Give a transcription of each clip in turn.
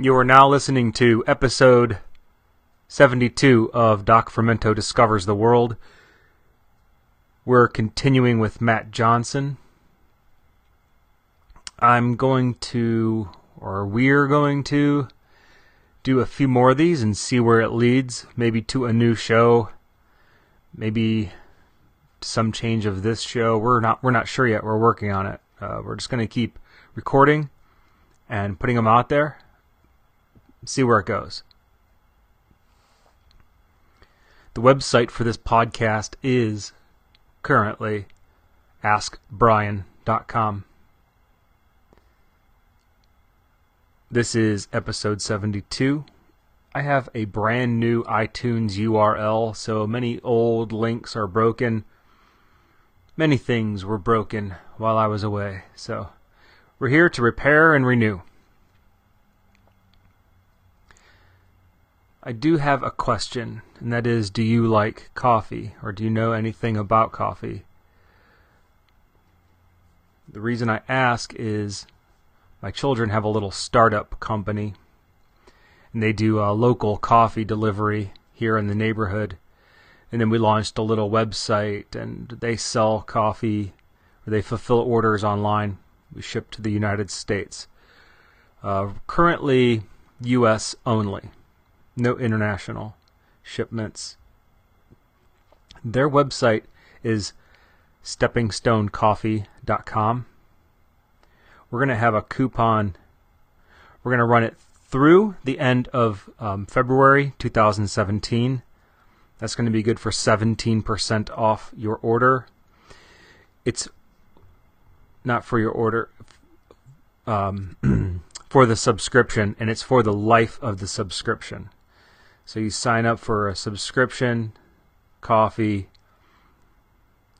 You are now listening to episode 72 of Doc Fermento Discovers the World. We're continuing with Matt Johnson. I'm going to, or we're going to, do a few more of these and see where it leads. Maybe to a new show. Maybe some change of this show. We're not we're not sure yet. We're working on it. Uh, we're just going to keep recording and putting them out there. See where it goes. The website for this podcast is currently askbrian.com. This is episode 72. I have a brand new iTunes URL, so many old links are broken. Many things were broken while I was away, so we're here to repair and renew. I do have a question, and that is do you like coffee, or do you know anything about coffee? The reason I ask is my children have a little startup company, and they do a local coffee delivery here in the neighborhood. And then we launched a little website, and they sell coffee, or they fulfill orders online. We ship to the United States. Uh, currently, U.S. only no international shipments. Their website is steppingstonecoffee.com. We're going to have a coupon. We're going to run it through the end of um, February 2017. That's going to be good for 17% off your order. It's not for your order, um, for the subscription, and it's for the life of the subscription. So you sign up for a subscription, coffee,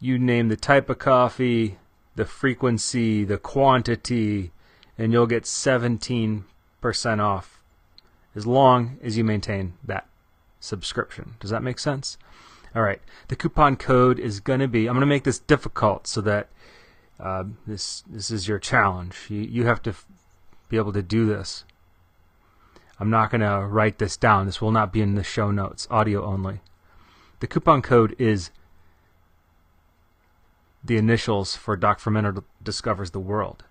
you name the type of coffee, the frequency, the quantity, and you'll get 17% off as long as you maintain that subscription. Does that make sense? All right. The coupon code is going to be. I'm going to make this difficult so that uh, this this is your challenge. You you have to f- be able to do this. I'm not going to write this down. This will not be in the show notes, audio only. The coupon code is the initials for Doc Fermento Discovers the World.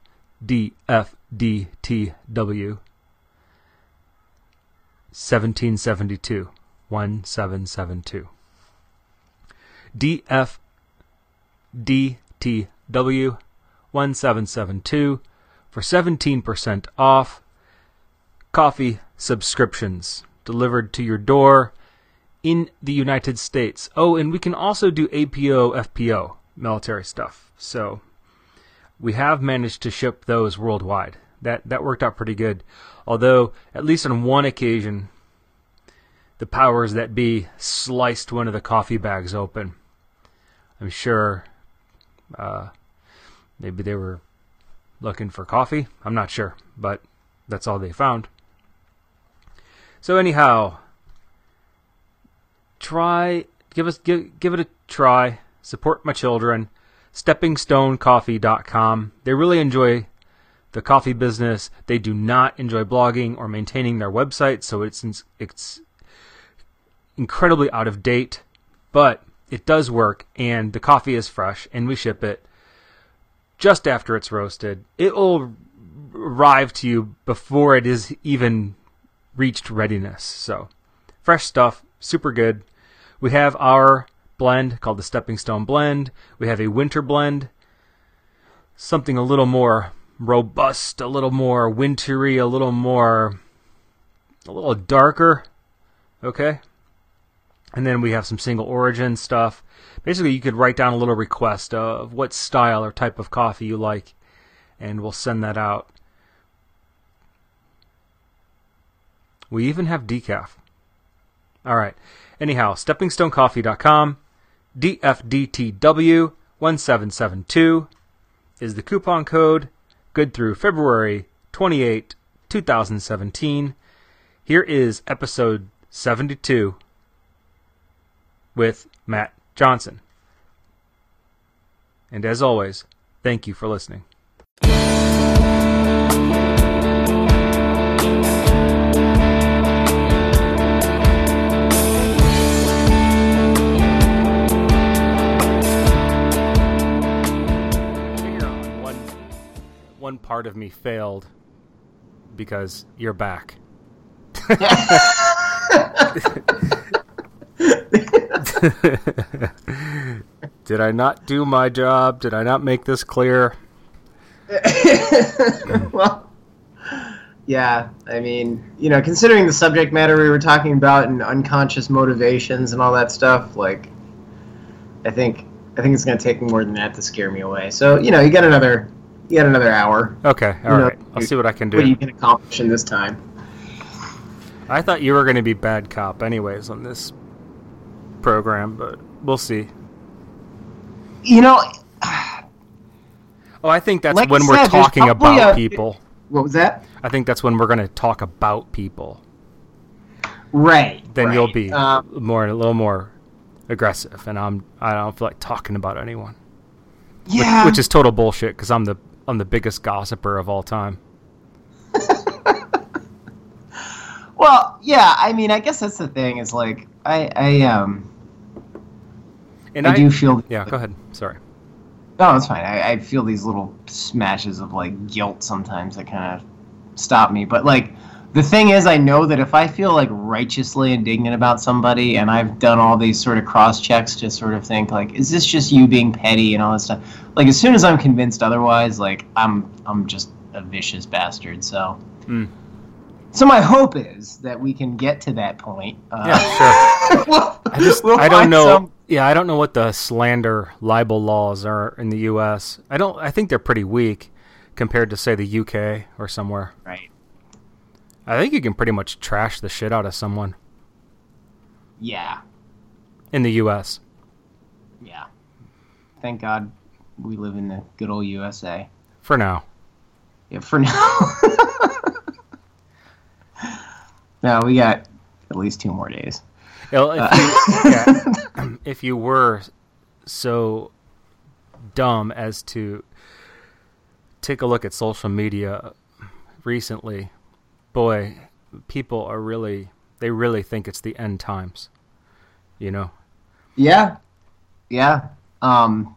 DFDTW 1772 1772. DFDTW 1772 for 17% off coffee subscriptions delivered to your door in the United States. Oh, and we can also do APO, FPO military stuff. So we have managed to ship those worldwide. That that worked out pretty good. Although at least on one occasion the powers that be sliced one of the coffee bags open. I'm sure uh, maybe they were looking for coffee. I'm not sure, but that's all they found. So anyhow, try give us give give it a try. Support my children. SteppingStoneCoffee.com. They really enjoy the coffee business. They do not enjoy blogging or maintaining their website, so it's it's incredibly out of date, but it does work and the coffee is fresh and we ship it just after it's roasted. It will arrive to you before it is even reached readiness. So, fresh stuff, super good. We have our blend called the Stepping Stone Blend. We have a winter blend, something a little more robust, a little more wintry, a little more, a little darker. Okay. And then we have some single origin stuff. Basically, you could write down a little request of what style or type of coffee you like, and we'll send that out. We even have decaf. All right. Anyhow, steppingstonecoffee.com, DFDTW1772 is the coupon code, good through February 28, 2017. Here is episode 72 with Matt Johnson. And as always, thank you for listening. Part of me failed because you're back. Did I not do my job? Did I not make this clear? well, yeah, I mean, you know, considering the subject matter we were talking about and unconscious motivations and all that stuff, like, I think I think it's going to take more than that to scare me away. So, you know, you got another got another hour. Okay, all You know. I'll see what I can do. What are you can accomplish in this time. I thought you were going to be bad cop, anyways, on this program, but we'll see. You know, Oh, I think that's Like when we're talking about a- people. what was that? I think that's when we're going to talk about people. Right. Then you'll be Um, more a little more aggressive, and I'm I don't feel like talking about anyone, which, yeah. which is total bullshit because I'm the I'm the biggest gossiper of all time. well, yeah. I mean, I guess that's the thing. Is like I I um And I, do feel Yeah, go ahead. Sorry. No, it's fine. I, I feel these little smashes of like guilt sometimes that kind of stop me. But like the thing is, I know that if I feel like righteously indignant about somebody, and I've done all these sort of cross checks to sort of think like, is this just you being petty and all this stuff? Like as soon as I'm convinced otherwise, like I'm I'm just a vicious bastard. So. Mm. So my hope is that we can get to that point. Uh, Yeah, sure. we'll- I just we'll I don't know. some- Yeah, I don't know what the slander libel laws are in the U.S. I don't. I think they're pretty weak compared to say the U.K. or somewhere. Right. I think you can pretty much trash the shit out of someone Yeah. in the U.S. Yeah. Thank God we live in the good old USA. for now. Yeah, for now. no, we got at least two more days. Well, If uh, you, yeah, if you were so dumb as to take a look at social media recently, boy, people are really they really think it's the end times. You know. Yeah. Yeah. Um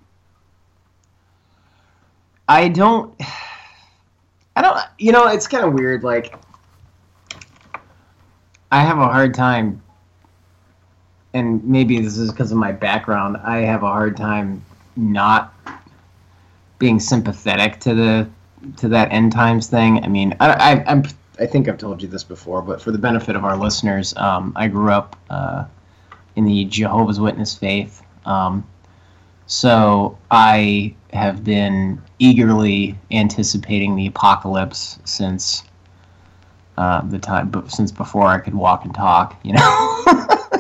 I don't I don't you know, it's kind of weird like I have a hard time and maybe this is because of my background. I have a hard time not being sympathetic to the to that end times thing. I mean, I, I, I'm I think I've told you this before, but for the benefit of our listeners, um, I grew up uh, in the Jehovah's Witness faith, um, so I have been eagerly anticipating the apocalypse since uh, the time, but since before I could walk and talk, you know.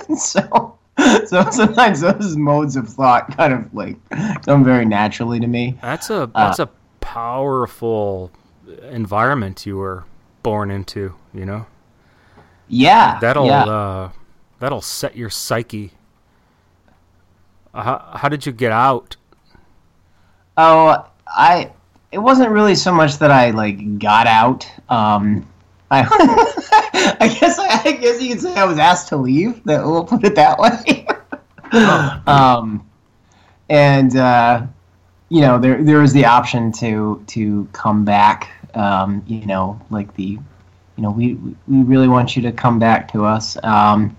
so, so sometimes those modes of thought kind of like come very naturally to me. That's a that's a powerful environment you were born into. You know Yeah, that'll yeah. uh, that'll set your psyche. Uh, how, how did you get out? Oh, I. It wasn't really so much that I like got out. Um, I, I guess I, I guess you could say I was asked to leave. That we'll put it that way. um, and uh, you know, there there was the option to to come back. Um, you know, like the, you know, we we really want you to come back to us. Um,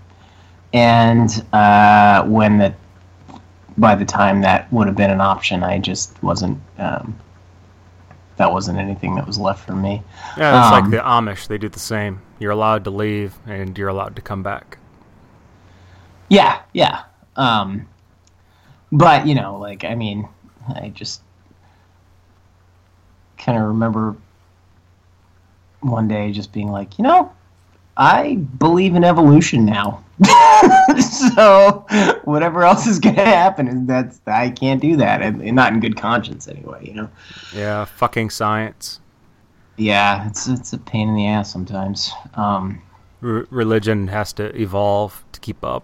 and uh, when the by the time that would have been an option, I just wasn't. Um, that wasn't anything that was left for me. Yeah, it's Um, like the Amish. They do the same. You're allowed to leave, and you're allowed to come back. Yeah, yeah. Um, but you know, like I mean, I just kind of remember one day just being like, you know, I believe in evolution now. so whatever else is gonna happen, is that's I can't do that, and, and not in good conscience anyway. You know. Yeah, fucking science. Yeah, it's it's a pain in the ass sometimes. Um, R- religion has to evolve to keep up.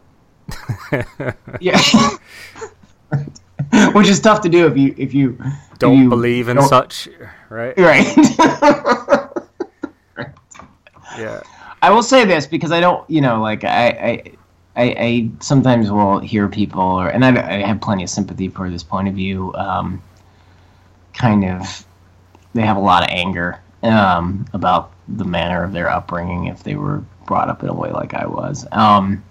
yeah, which is tough to do if you if you Don't you believe in don't- such, right? Right. Yeah. I will say this because I don't, you know, like I, I, I, I sometimes will hear people, or and I, I have plenty of sympathy for this point of view, um, kind of they have a lot of anger um, about the manner of their upbringing if they were brought up in a way like I was. Um,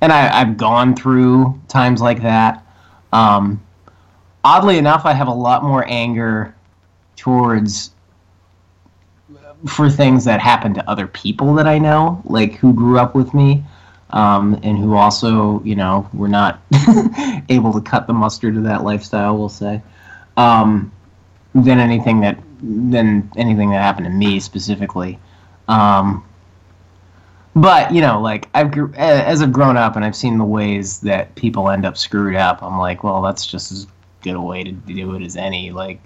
and I, I've gone through times like that. Um, oddly enough, I have a lot more anger towards for things that happen to other people that I know, like who grew up with me, um, and who also, you know, were not able to cut the mustard of that lifestyle. We'll say, um, than anything that than anything that happened to me specifically. Um, but you know, like I've as I've grown up and I've seen the ways that people end up screwed up. I'm like, well, that's just as good a way to do it as any. Like,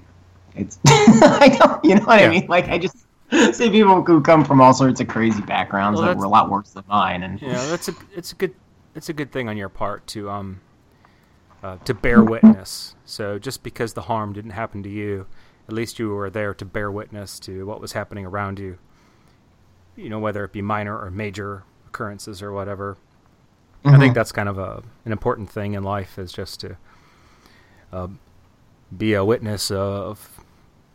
it's I don't, you know what Yeah. I mean? Like, I just see people who come from all sorts of crazy backgrounds Well, that were a lot worse than mine, and Yeah, that's a it's a good it's a good thing on your part to um uh, to bear witness. So just because the harm didn't happen to you, at least you were there to bear witness to what was happening around you. You know, whether it be minor or major occurrences or whatever. I Mm-hmm. think that's kind of a an important thing in life is just to uh, be a witness of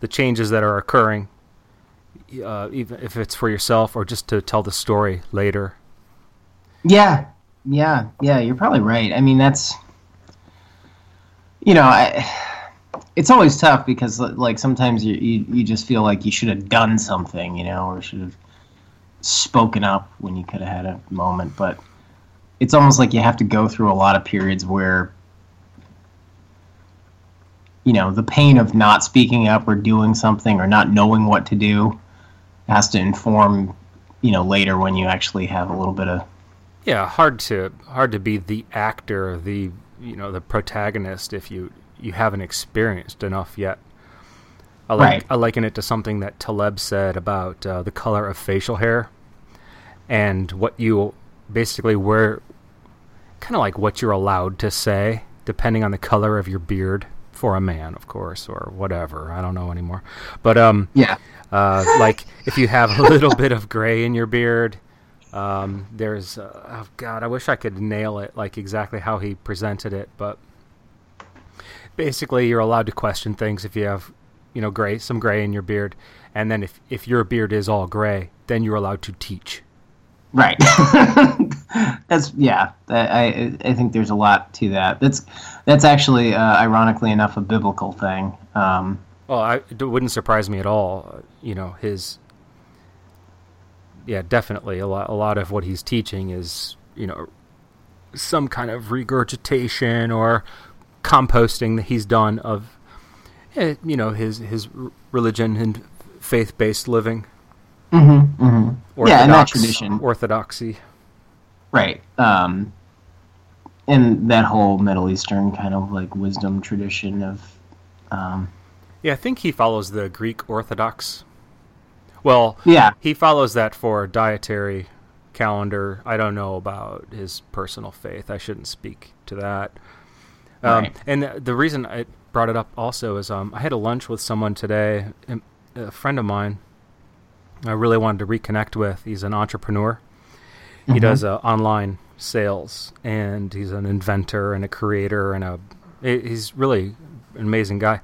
the changes that are occurring, uh, even if it's for yourself or just to tell the story later. Yeah, yeah, yeah. You're probably right. I mean, that's you know, I, it's always tough because like sometimes you, you you just feel like you should have done something, you know, or should have spoken up when you could have had a moment. But it's almost like you have to go through a lot of periods where you know the pain of not speaking up or doing something or not knowing what to do has to inform you know later when you actually have a little bit of Yeah, hard to hard to be the actor, the you know the protagonist if you you haven't experienced enough yet. I like Right. I liken it to something that Taleb said about uh, the color of facial hair, and what you basically where, kind of like what you're allowed to say depending on the color of your beard for a man, of course, or whatever. I don't know anymore, but um, yeah uh, like if you have a little bit of gray in your beard, um, there's uh, oh god, I wish I could nail it like exactly how he presented it, but basically you're allowed to question things if you have you know gray some gray in your beard, and then if if your beard is all gray, then you're allowed to teach. Right. that's yeah. I I think there's a lot to that. That's that's actually uh, ironically enough a biblical thing. Um, Well, I, it wouldn't surprise me at all. uh, You know, his. Yeah, definitely. A lot, a lot of what he's teaching is, you know, some kind of regurgitation or composting that he's done of, eh, you know, his his religion and faith-based living. mm-hmm, mm-hmm. Yeah, and that tradition. orthodoxy. Right. Um, and that whole Middle Eastern kind of like wisdom tradition of. Um, Yeah, I think he follows the Greek Orthodox. Well, yeah. he follows that for dietary calendar. I don't know about his personal faith. I shouldn't speak to that. Um, Right. And the reason I brought it up also is um, I had a lunch with someone today, um, a friend of mine. I really wanted to reconnect with. He's an entrepreneur. He Mhm. does uh, online sales, and he's an inventor and a creator, and a he's really an amazing guy.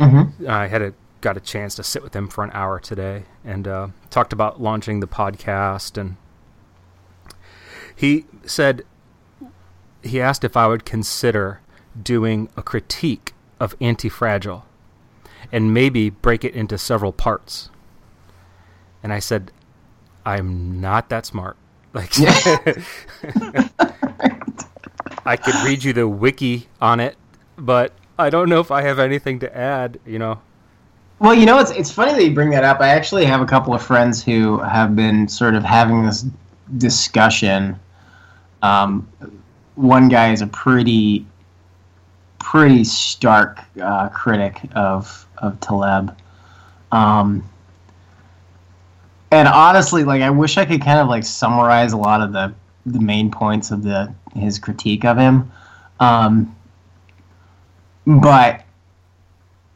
Mm-hmm. I had a got a chance to sit with him for an hour today and uh, talked about launching the podcast. And he said he asked if I would consider doing a critique of Anti-Fragile and maybe break it into several parts. And I said, I'm not that smart. Like, I could read you the wiki on it, but I don't know if I have anything to add. You know, Well, you know, it's it's funny that you bring that up. I actually have a couple of friends who have been sort of having this discussion. Um, one guy is a pretty, pretty stark uh, critic of of Taleb, um, and honestly, like I wish I could kind of like summarize a lot of the the main points of the his critique of him, um, but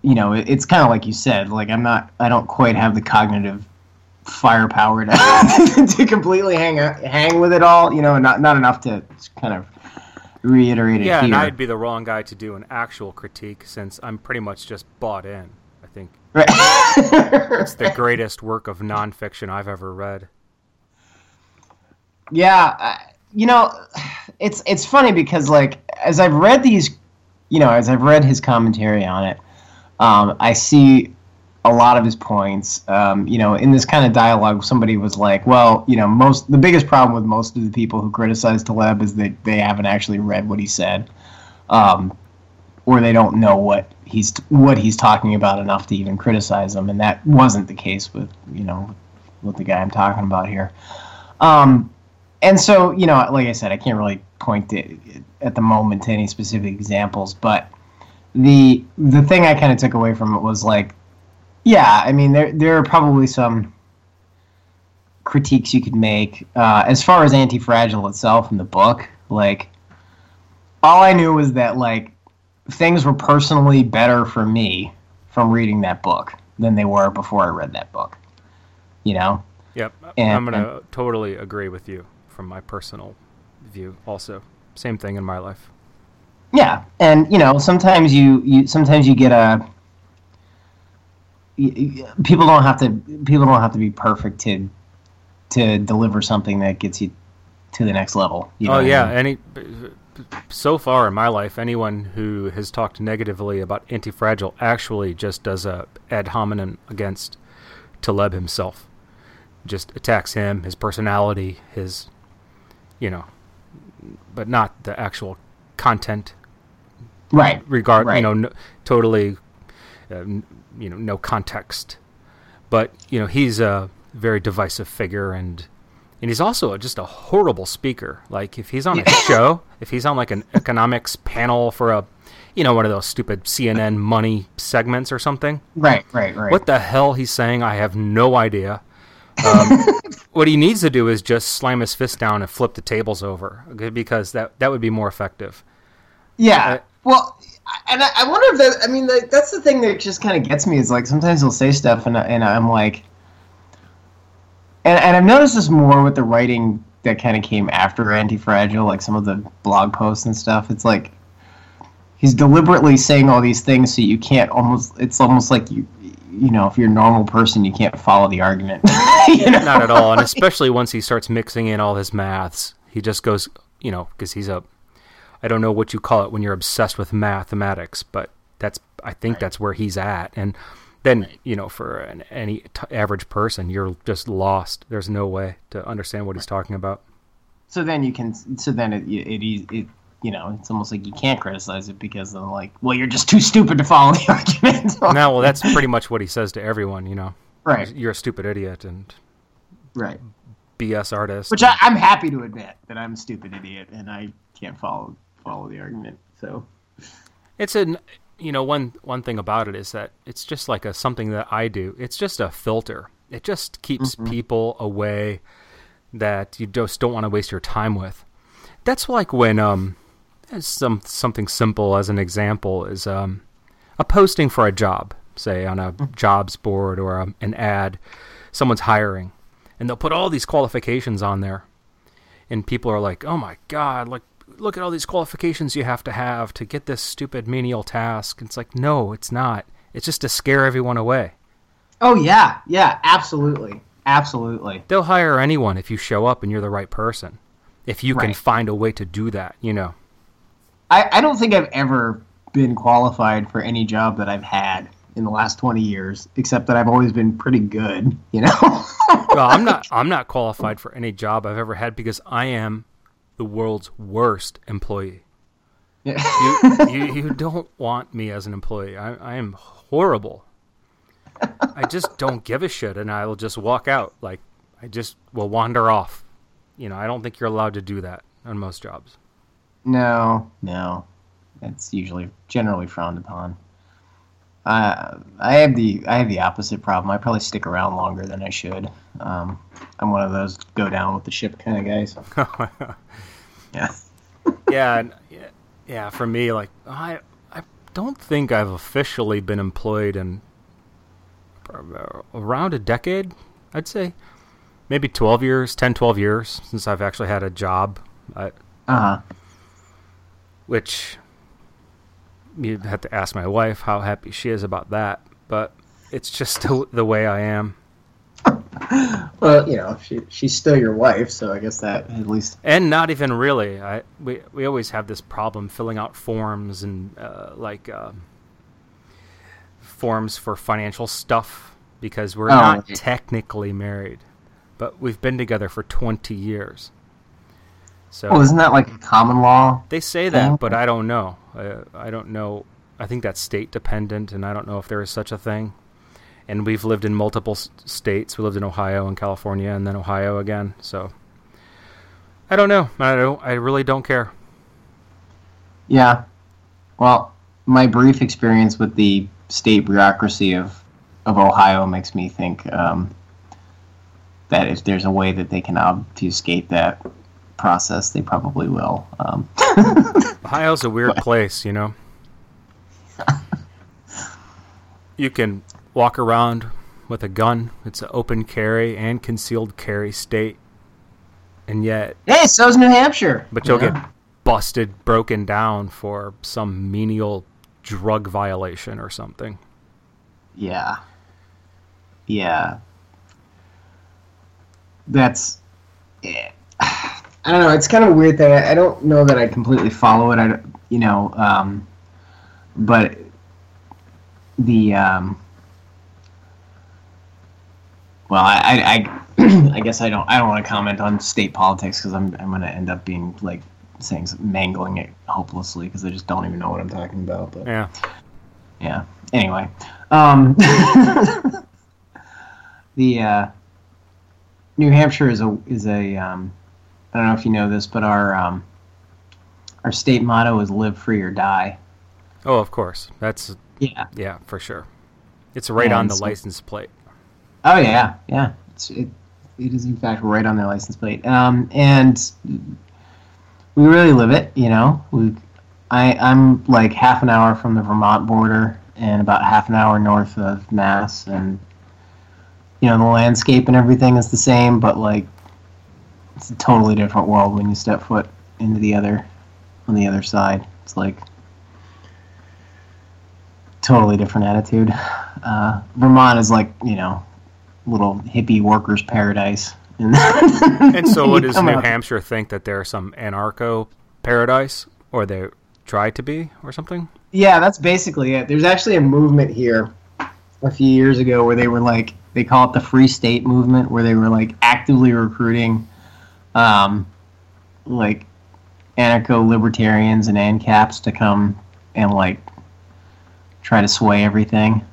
you know, it, it's kind of like you said. Like I'm not, I don't quite have the cognitive firepower to to completely hang hang with it all. You know, not not enough to kind of reiterate it yeah, and. I'd be the wrong guy to do an actual critique since I'm pretty much just bought in. I think Right. it's the greatest work of nonfiction I've ever read. Yeah, you know, it's it's funny because like as I've read these, you know, as I've read his commentary on it, um, I see a lot of his points. Um, you know, in this kind of dialogue, somebody was like, "Well, you know, most the biggest problem with most of the people who criticize Taleb is that they haven't actually read what he said, um, or they don't know what he's what he's talking about enough to even criticize him." And that wasn't the case with you know with the guy I'm talking about here. Um, and so you know like i said i can't really point to, at the moment to any specific examples but the the thing i kind of took away from it was like yeah i mean there there are probably some critiques you could make uh, as far as anti-fragile itself in the book. Like all i knew was that like things were personally better for me from reading that book than they were before i read that book you know? Yep, And- I'm gonna totally agree with you from my personal view. Also, same thing in my life. Yeah, and you know sometimes you, you sometimes you get a people don't have to people don't have to be perfect to to deliver something that gets you to the next level. You know oh what I yeah, mean? any so far in my life, anyone who has talked negatively about anti-fragile actually just does a ad hominem against Taleb himself. Just attacks him, his personality, his, you know, but not the actual content. right. Regard, Right. you know, no, totally, uh, you know, no context. But you know, he's a very divisive figure and and he's also just a horrible speaker. Like if he's on a show, if he's on like an economics panel for a, you know, one of those stupid CNN money segments or something, Right. Right. Right. what the hell he's saying, I have no idea. Um, what he needs to do is just slam his fist down and flip the tables over, because that that would be more effective. Yeah. Uh, well, and I, I wonder if that. I mean, like, that's the thing that just kind of gets me is like sometimes he'll say stuff and I- and I'm like, and and I've noticed this more with the writing that kind of came after Anti-Fragile, like some of the blog posts and stuff. It's like he's deliberately saying all these things so you can't almost. It's almost like you. You know, if you're a normal person, you can't follow the argument. you know? Not at all, and especially once he starts mixing in all his maths, he just goes, you know, because he's a, I don't know what you call it when you're obsessed with mathematics, but that's I think that's where he's at, and then you know, for an, any t- average person, you're just lost. There's no way to understand what he's talking about. So then you can. So then it it, it, it you know it's almost like you can't criticize it because they're like, well, you're just too stupid to follow the argument. now, well, that's pretty much what he says to everyone. You know, right, you're a stupid idiot and right. BS artist. Which I, I'm happy to admit that I'm a stupid idiot and I can't follow follow the argument. So It's an you know one one thing about it is that it's just like a something that I do. It's just a filter. It just keeps people away that you just don't want to waste your time with. That's like when um some something simple as an example is um a posting for a job, say on a jobs board or a, an ad, someone's hiring, and they'll put all these qualifications on there, and people are like, "Oh my god, like look at all these qualifications you have to have to get this stupid menial task." It's like, no, it's not. It's just to scare everyone away. Oh yeah, yeah, absolutely, absolutely. They'll hire anyone if you show up and you're the right person. If you can find a way to do that, you know. I, I don't think I've ever been qualified for any job that I've had in the last 20 years, except that I've always been pretty good, you know? well, I'm not I'm not qualified for any job I've ever had because I am the world's worst employee. You you, you don't want me as an employee. I, I am horrible. I just don't give a shit, and I will just walk out. Like I just will wander off. You know, I don't think you're allowed to do that on most jobs. No, no. It's usually generally frowned upon. Uh, I have the I have the opposite problem. I probably stick around longer than I should. Um, I'm one of those go down with the ship kind of guys. Yeah. yeah, and, yeah, yeah. For me, like I, I don't think I've officially been employed in around a decade. I'd say maybe 12 years, 10, 12 years since I've actually had a job. I, Uh huh. Which you have to ask my wife how happy she is about that. But it's just the, the way I am. Well, you know, she she's still your wife, so I guess that at least. And not even really. I we we always have this problem filling out forms and uh, like uh, forms for financial stuff because we're Oh, not yeah. technically married, but we've been together for twenty years. So Oh, isn't that like a common law? they say thing? that, but I don't know. Uh, I don't know. I think that's state dependent, and I don't know if there is such a thing. And we've lived in multiple s- states. We lived in Ohio and California, and then Ohio again. So I don't know. I don't. I really don't care. Yeah. Well, my brief experience with the state bureaucracy of of Ohio makes me think um, that if there's a way that they can obfuscate that process, they probably will. Um, Ohio's a weird place, you know. You can walk around with a gun. It's an open carry and concealed carry state, and yet, hey, so's New Hampshire. but you'll you get busted, broken down for some menial drug violation or something. Yeah. Yeah. That's. Yeah. I don't know. It's kind of a weird thing. I, I don't know that I completely follow it. I, don't- you know, um, but the um, well, I, I, I, I guess I don't. I don't want to comment on state politics because I'm, I'm going to end up being like saying mangling it hopelessly because I just don't even know what I'm talking about. But Yeah. yeah. Anyway, um, the uh, New Hampshire is a is a um, I don't know if you know this, but our um, our state motto is "Live free or die." Oh, of course. That's Yeah. yeah, for sure. It's right on the so- license plate. Oh yeah, yeah. It's, it it is in fact right on their license plate. Um, and we really live it. You know, we I I'm like half an hour from the Vermont border and about half an hour north of Mass, and you know the landscape and everything is the same, but like it's a totally different world when you step foot into the other on the other side. It's like totally different attitude. Uh, Vermont is like you know little hippie workers' paradise. And, And so, what does New out- Hampshire think that they're some anarcho paradise, or they try to be, or something? Yeah, that's basically it. There's actually a movement here a few years ago where they were like they call it the Free State movement, where they were like actively recruiting, um, like anarcho libertarians and ANCAPs to come and like try to sway everything.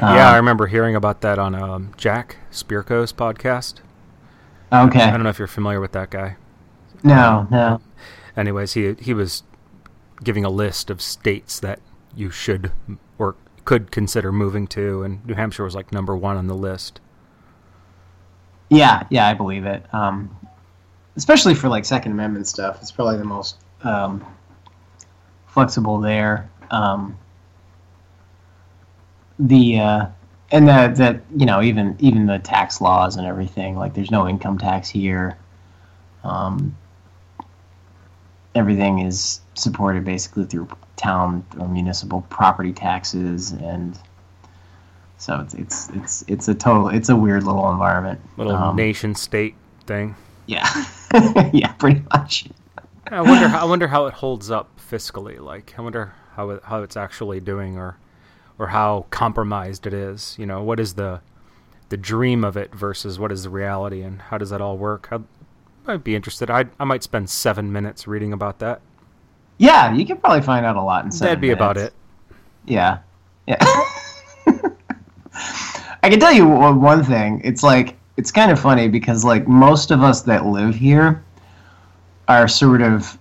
yeah, I Um, remember hearing about that on um, Jack Spirko's podcast. okay. I don't know if you're familiar with that guy. No, no. Anyways, he he was giving a list of states that you should or could consider moving to, and New Hampshire was like number one on the list. Yeah, yeah, I believe it. Um, especially for like Second Amendment stuff, it's probably the most um, flexible there. Um, the uh, and that the you know even even the tax laws and everything like there's no income tax here. Um, everything is supported basically through town or municipal property taxes and. So it's it's it's it's a total it's a weird little environment. Little Um, nation state thing. yeah, yeah, pretty much. I wonder. How, I wonder how it holds up fiscally. Like, I wonder how it, how it's actually doing, or or how compromised it is. You know, what is the the dream of it versus what is the reality, and how does that all work? I'd be interested. I I might spend seven minutes reading about that. Yeah, you could probably find out a lot in seven That'd be about it. Yeah, yeah. I can tell you one thing. It's like it's kind of funny because like most of us that live here are sort of,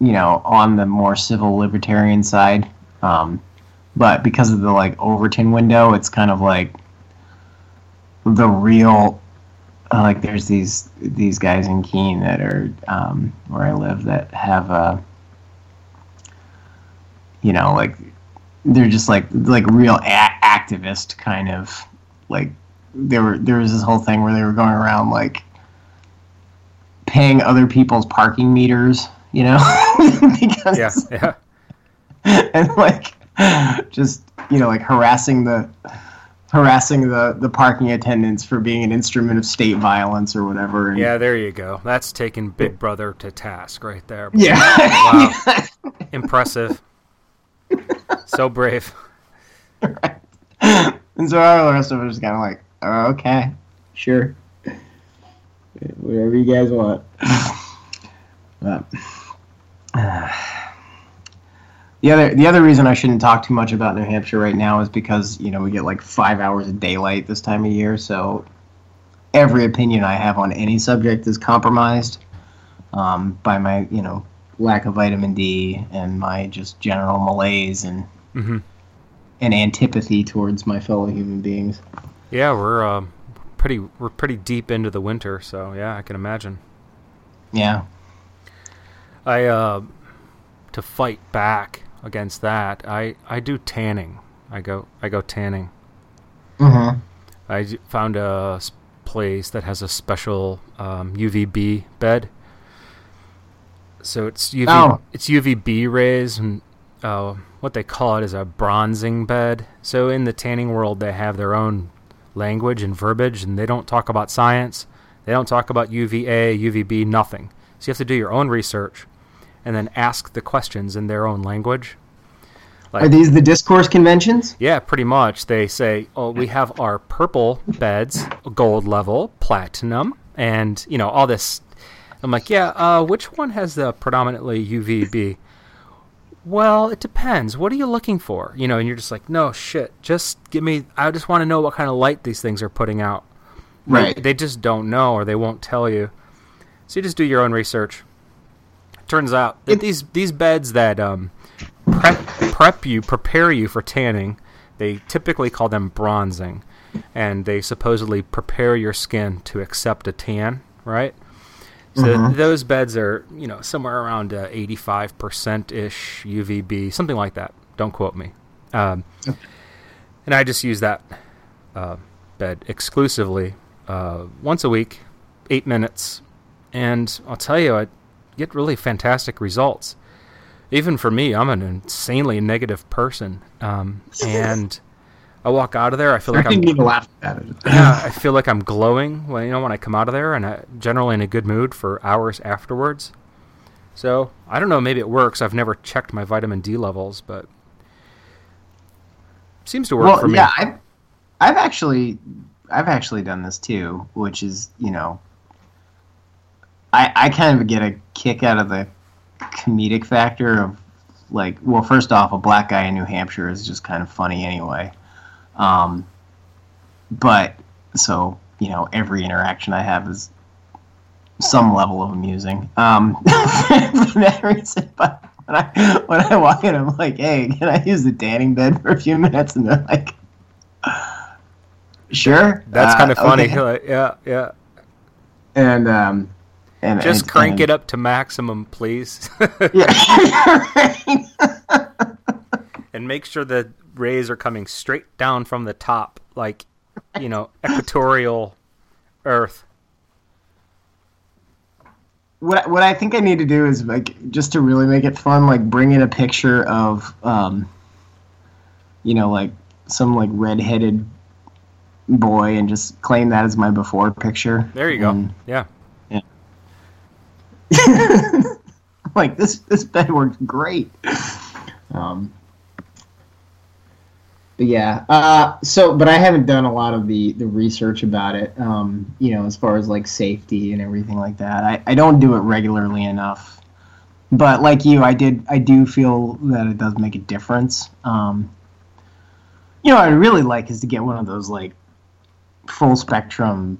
you know, on the more civil libertarian side. Um, but because of the like Overton window, it's kind of like the real. Uh, like there's these these guys in Keene that are um, where I live that have uh, you know like they're just like like real a- activist kind of like there were there was this whole thing where they were going around like paying other people's parking meters, you know, because Yeah, yeah. and like just you know like harassing the harassing the the parking attendants for being an instrument of state violence or whatever. And, Yeah, there you go. That's taking Big Brother to task right there. yeah. Wow. Impressive. So brave. and so all the rest of us just kind of like, okay, sure, whatever you guys want. But, the other the other reason I shouldn't talk too much about New Hampshire right now is because you know we get like five hours of daylight this time of year, so every opinion I have on any subject is compromised um, by my you know lack of vitamin D and my just general malaise and hmm and antipathy towards my fellow human beings. Yeah, we're uh, pretty we're pretty deep into the winter, so yeah, I can imagine. Yeah. I uh, to fight back against that, I I do tanning. I go I go tanning. Mm-hmm. I found a place that has a special um, UVB bed. So it's UV Oh. it's UVB rays and uh, what they call it is a bronzing bed. So in the tanning world, they have their own language and verbiage, and they don't talk about science. They don't talk about UVA, UVB, nothing. So you have to do your own research, and then ask the questions in their own language. Are these the discourse conventions? Yeah, pretty much. They say, "Oh, we have our purple beds, gold level, platinum, and you know all this." I'm like, "Yeah, uh, which one has the predominantly UVB?" Well, it depends. What are you looking for? You know, and you're just like, "No shit, just give me. I just want to know what kind of light these things are putting out." Right. They, they just don't know, or they won't tell you. So you just do your own research. Turns out that It- these these beds that um, prep prep you, prepare you for tanning, they typically call them bronzing, and they supposedly prepare your skin to accept a tan, right? So Mhm. those beds are, you know, somewhere around uh, 85% ish UVB, something like that. Don't quote me. Um, and I just use that uh, bed exclusively uh, once a week, eight minutes, and I'll tell you, I get really fantastic results. Even for me, I'm an insanely negative person, um, and I walk out of there. I feel I like I'm you laugh at it. yeah, I feel like I'm glowing when you know when I come out of there, and I, generally in a good mood for hours afterwards. So I don't know, maybe it works. I've never checked my vitamin D levels, but seems to work well, for me. yeah, I've, I've actually, I've actually done this too, which is, you know, I, I kind of get a kick out of the comedic factor of, like, well, first off, a black guy in New Hampshire is just kind of funny anyway. Um, but so you know, every interaction I have is some level of amusing. Um, for that reason, but when I when I walk in, I'm like, "Hey, can I use the tanning bed for a few minutes?" And they're like, "Sure." That's uh, kind of funny. okay." Yeah, yeah. And um, and Just and, crank and, it up to maximum, please, Yeah. and make sure the rays are coming straight down from the top, like you know, equatorial Earth. what what I think I need to do is like just to really make it fun, like bring in a picture of um, you know, like some like redheaded boy and just claim that as my before picture. There you go. And, Yeah. like this this bed works great. Um, but yeah, uh, so but I haven't done a lot of the the research about it. Um, you know, as far as like safety and everything like that. I, I don't do it regularly enough. But like you, I did I do feel that it does make a difference. Um, you know, what I'd really like is to get one of those like full spectrum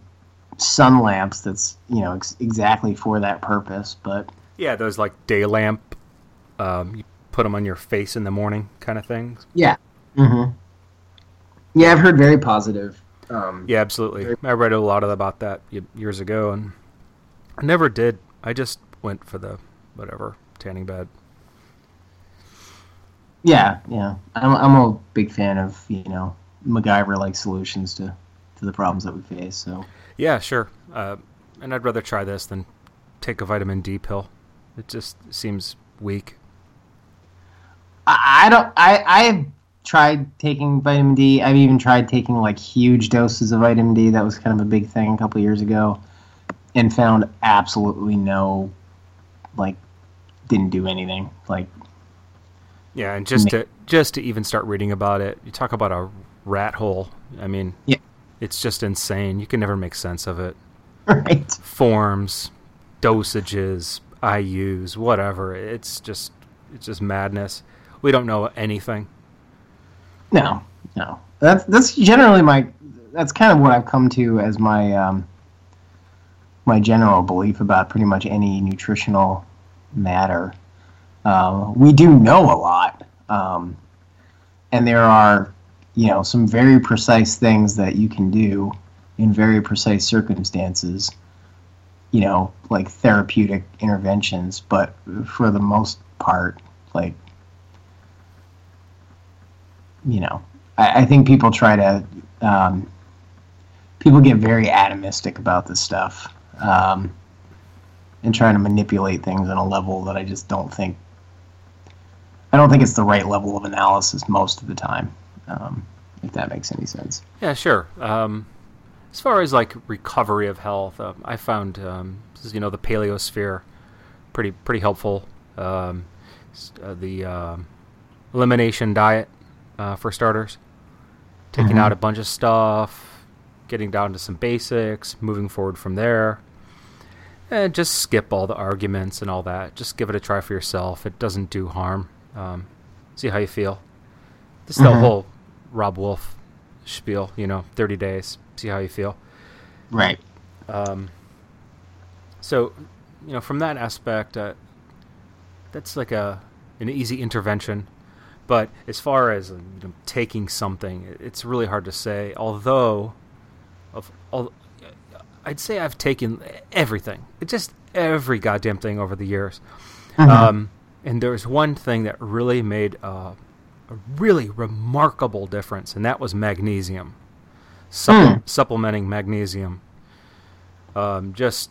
sun lamps that's you know ex- exactly for that purpose. But Yeah, those like day lamp. Um, you put them on your face in the morning, kind of things. yeah, mm-hmm. Yeah, I've heard very positive. Um, Yeah, absolutely. I read a lot about that years ago, and I never did. I just went for the whatever tanning bed. yeah, yeah. I'm I'm a big fan of you know MacGyver like solutions to to the problems that we face. So Yeah, sure. Uh, and I'd rather try this than take a vitamin D pill. It just seems weak. I, I don't I I tried taking vitamin D. I've even tried taking like huge doses of vitamin D. That was kind of a big thing a couple years ago, and found absolutely no, like, didn't do anything. Like, Yeah, and just to just to even start reading about it, you talk about a rat hole. I mean, Yeah. it's just insane. You can never make sense of it. right? Forms, dosages, IU's, whatever. It's just it's just madness. We don't know anything. No, no. That's that's generally my. That's kind of what I've come to as my um, my general belief about pretty much any nutritional matter. Uh, we do know a lot, um, and there are, you know, some very precise things that you can do in very precise circumstances. You know, like therapeutic interventions, but for the most part, like you know, I, I think people try to, um, people get very atomistic about this stuff, um, and trying to manipulate things on a level that I just don't think, I don't think it's the right level of analysis most of the time, um, if that makes any sense. Yeah, sure. Um, as far as like recovery of health, um, I found um, you know the paleosphere pretty pretty helpful. Um, uh, the um elimination diet uh, for starters, taking Mhm. out a bunch of stuff, getting down to some basics, moving forward from there, and just skip all the arguments and all that. Just give it a try for yourself. It doesn't do harm. Um, see how you feel. This is the Mhm. whole Robb Wolf spiel, you know, 30 days, see how you feel. Right. Um, so, you know, from that aspect, uh, that's like a an easy intervention. But as far as uh, you know, taking something, it's really hard to say. Although, of all, I'd say I've taken everything, just every goddamn thing over the years. Mhm. Um, and there was one thing that really made uh, a really remarkable difference, and that was magnesium. Supple- Hmm. Supplementing magnesium. Um, just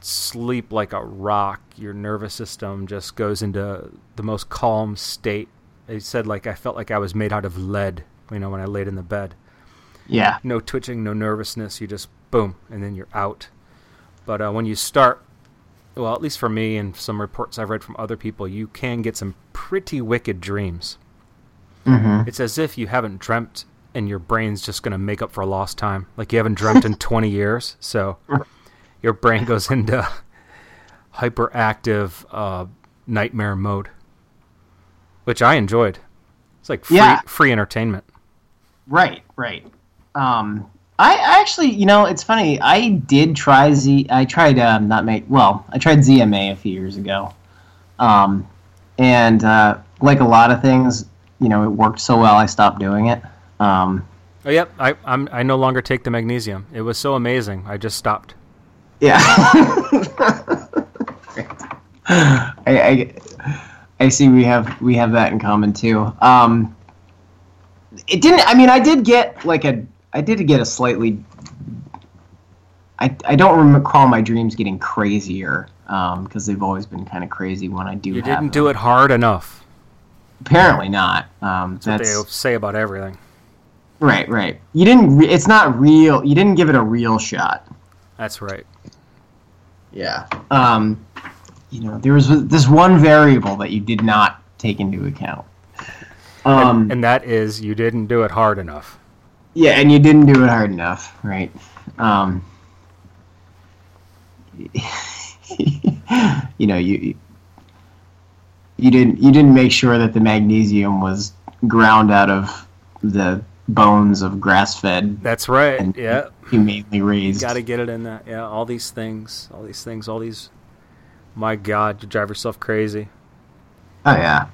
sleep like a rock. Your nervous system just goes into the most calm state. They said like I felt like I was made out of lead. You know, when I laid in the bed yeah. no twitching, no nervousness. You just boom, and then you're out. But uh, when you start, well, at least for me and some reports I've read from other people, you can get some pretty wicked dreams. hmm It's as if you haven't dreamt, and your brain's just going to make up for lost time. Like you haven't dreamt in 20 years, so your brain goes into hyperactive uh, nightmare mode, which I enjoyed. It's like free, Yeah. free entertainment. Right, right. Um, I I actually, you know, it's funny. I did try Z. I tried um, not make. Well, I tried ZMA a few years ago, um, and uh, like a lot of things, you know, it worked so well. I stopped doing it. Um, Oh, yep. I I'm, I no longer take the magnesium. It was so amazing. I just stopped. yeah. I, I I see. We have we have that in common too. Um, it didn't. I mean, I did get like a. I did get a slightly. I I don't recall my dreams getting crazier because they've always been kind of crazy when I do. You didn't do it hard enough. Apparently not. Um, That's what they say about everything. right. Right. You didn't. Re- it's not real. You didn't give it a real shot. That's right. Yeah. Um, you know, there was this one variable that you did not take into account. Um, and, and that is you didn't do it hard enough. yeah, and you didn't do it hard enough, right? Um, you know, you you didn't you didn't make sure that the magnesium was ground out of the bones of grass-fed That's right. yeah. humanely raised. Got to get it in that. Yeah. All these things. All these things. All these. My God, you drive yourself crazy. Oh yeah.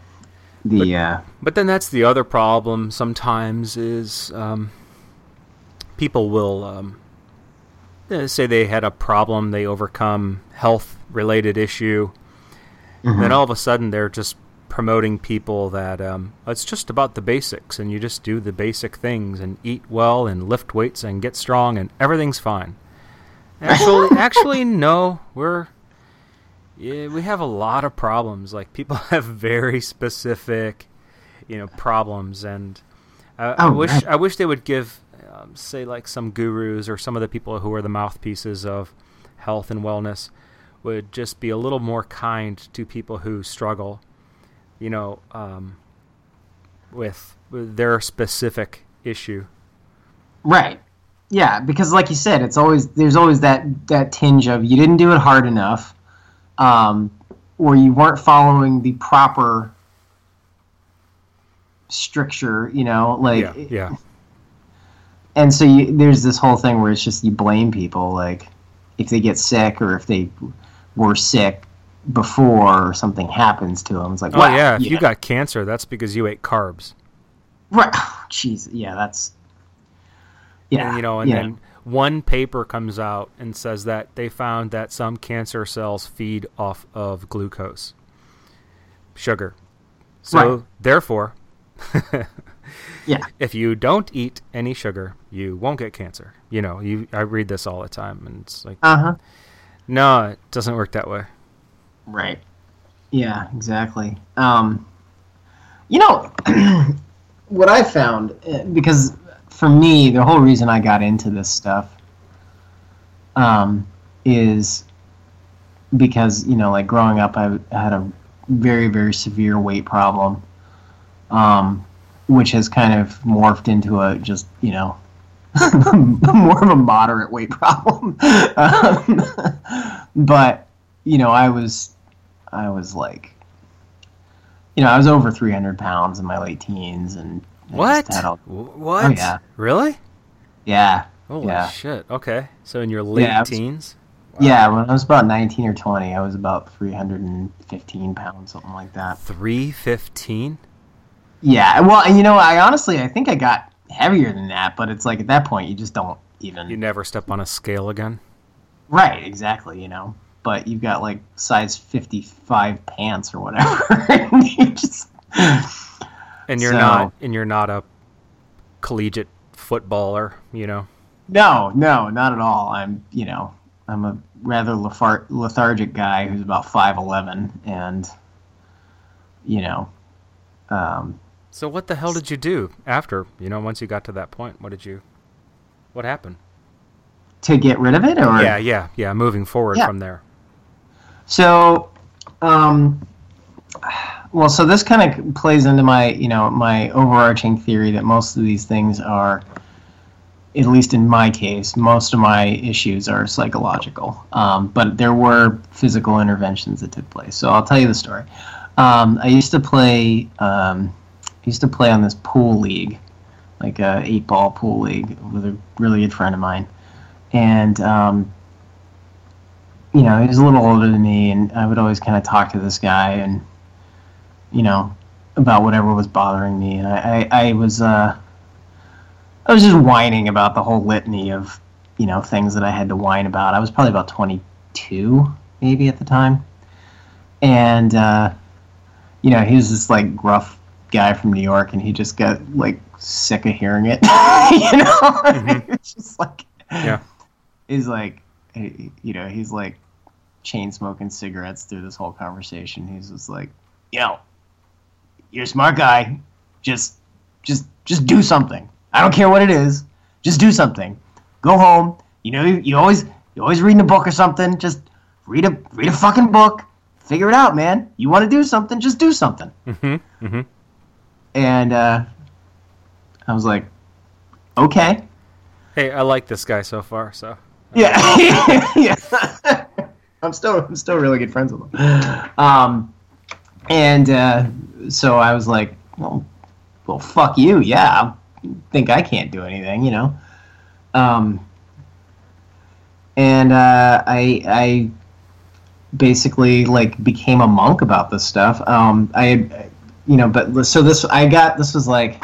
The uh, But then that's the other problem sometimes is um, people will um, eh, say they had a problem, they overcome health related issue, mhm. then all of a sudden they're just promoting people that um, it's just about the basics and you just do the basic things and eat well and lift weights and get strong and everything's fine. Actually, actually, no. We're yeah, we have a lot of problems. Like people have very specific you know problems and I, I Oh, wish right. I wish they would give um, say like some gurus or some of the people who are the mouthpieces of health and wellness would just be a little more kind to people who struggle you know um, with, with their specific issue Right. Yeah, because like you said, it's always there's always that that tinge of you didn't do it hard enough, um, or you weren't following the proper stricture. You know, like yeah yeah and so you, there's this whole thing where it's just you blame people like if they get sick or if they were sick before or something happens to them it's like oh wow, yeah if you got cancer that's because you ate carbs right jeez yeah that's yeah and, you know and yeah. then one paper comes out and says that they found that some cancer cells feed off of glucose sugar so Right. therefore yeah if you don't eat any sugar you won't get cancer you know you i read this all the time and it's like uh-huh no it doesn't work that way Right. Yeah, exactly. Um, you know, what I found, uh, because for me, the whole reason I got into this stuff um, is because, you know, like growing up, I had a very, very severe weight problem, um, which has kind of morphed into a just, you know, more of a moderate weight problem. um, but, you know, I was I was like, you know, I was over 300 pounds in my late teens, and what just had all- Wh- what Oh, yeah. really yeah, holy Yeah. shit okay so in your late Yeah, was- teens yeah. When I was about 19 or 20, I was about 315 pounds, something like that. 315 Yeah, well, and you know, I honestly, I think I got heavier than that, but it's like at that point, you just don't even. you never step on a scale again Right, exactly. You know, but you've got like size 55 pants or whatever. and you just. And you're So- not and you're not a collegiate footballer you know No, no, not at all. I'm, you know, I'm a rather lethar- lethargic guy who's about five eleven, and you know, um, So what the hell did you do after, you know, once you got to that point? What did you what happened? to get rid of it, or Yeah, yeah, yeah, moving forward Yeah. from there. So, um, well, so this kind of plays into my, you know, my overarching theory that most of these things are, at least in my case, most of my issues are psychological. Um, but there were physical interventions that took place. So I'll tell you the story. Um, I used to play, um, I used to play on this pool league, like a eight ball pool league with a really good friend of mine, and um, you know, he was a little older than me, and I would always kind of talk to this guy, and you know, about whatever was bothering me, and I, I, I was, uh, I was just whining about the whole litany of, you know, things that I had to whine about. I was probably about twenty-two, maybe at the time, and uh, you know, he was this like gruff guy from New York, and he just got like sick of hearing it, you know. Mhm. it's just like, Yeah. he's like, you know, he's like chain smoking cigarettes through this whole conversation. He's just like, you know, you're a smart guy. Just, just, just do something. I don't care what it is. Just do something. Go home. You know, you, you always, you always reading a book or something. Just read a, read a fucking book. Figure it out, man. You want to do something? Just do something. Mm-hmm. Mm-hmm. And uh, I was like, okay. Hey, I like this guy so far, so Yeah, yeah. I'm still I'm still really good friends with him. Um, and uh, so I was like, well, well, fuck you. Yeah, I think I can't do anything, you know. Um, and uh, I I basically like became a monk about this stuff. Um, I you know, but so this I got this was like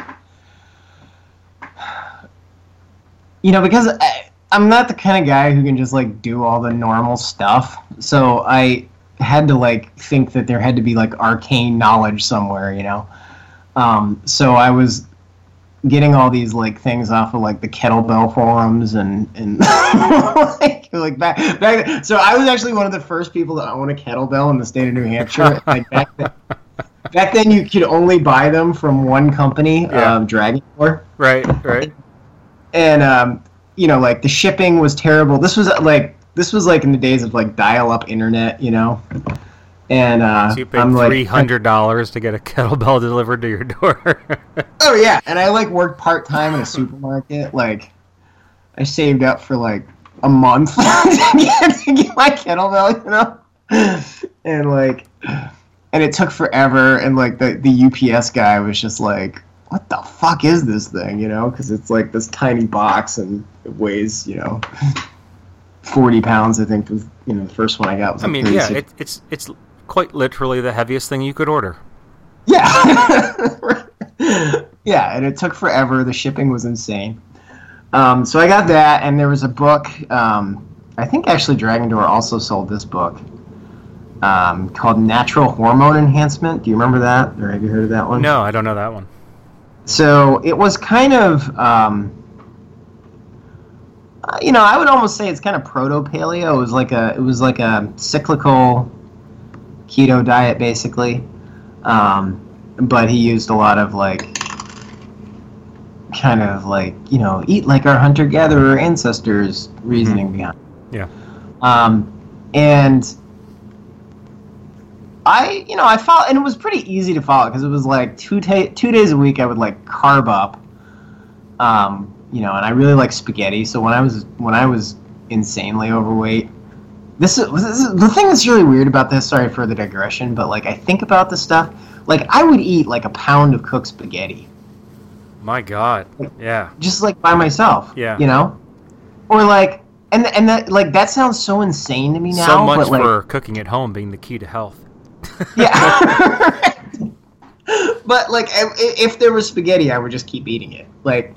you know, because I, I'm not the kind of guy who can just like do all the normal stuff. So I had to like think that there had to be like arcane knowledge somewhere, you know. Um, so I was getting all these like things off of like the kettlebell forums and and like like back back. So I was actually one of the first people to own a kettlebell in the state of New Hampshire. like back then. back then you could only buy them from one company, Yeah. um, Dragon Door, Right, right. and um, you know, like the shipping was terrible. This was like this was like in the days of like dial-up internet, you know. And uh, So you paid I'm three hundred dollars to get a kettlebell delivered to your door. Oh yeah, and I like worked part time in a supermarket. Like, I saved up for like a month to, get, to get my kettlebell, you know, and like, and it took forever. And like the the UPS guy was just like, "What the fuck is this thing?" You know, because it's like this tiny box and it weighs, you know, forty pounds. I think was you know the first one I got was. I mean, yeah, it, it's it's quite literally the heaviest thing you could order. Yeah. yeah, and it took forever. The shipping was insane. Um, so I got that, and there was a book. Um, I think actually Dragon Door also sold this book um, called Natural Hormone Enhancement. Do you remember that, or have you heard of that one? No, I don't know that one. So it was kind of, um, uh, you know, I would almost say it's kind of proto paleo. It was like a, it was like a cyclical keto diet, basically. Um, but he used a lot of like, kind of like, you know, eat like our hunter gatherer ancestors reasoning behind. Yeah. Um, and I, you know, I followed, and it was pretty easy to follow because it was like two ta- two days a week. I would like carb up, um, you know, and I really like spaghetti. So when I was when I was insanely overweight, this is, this is the thing that's really weird about this. Sorry for the digression, but like I think about this stuff. Like I would eat like a pound of cooked spaghetti My God. Yeah. just like by myself. Yeah. You know, or like, and and that like that sounds so insane to me now. so much but like, for cooking at home being the key to health. Yeah. but like, if there was spaghetti, I would just keep eating it. Like,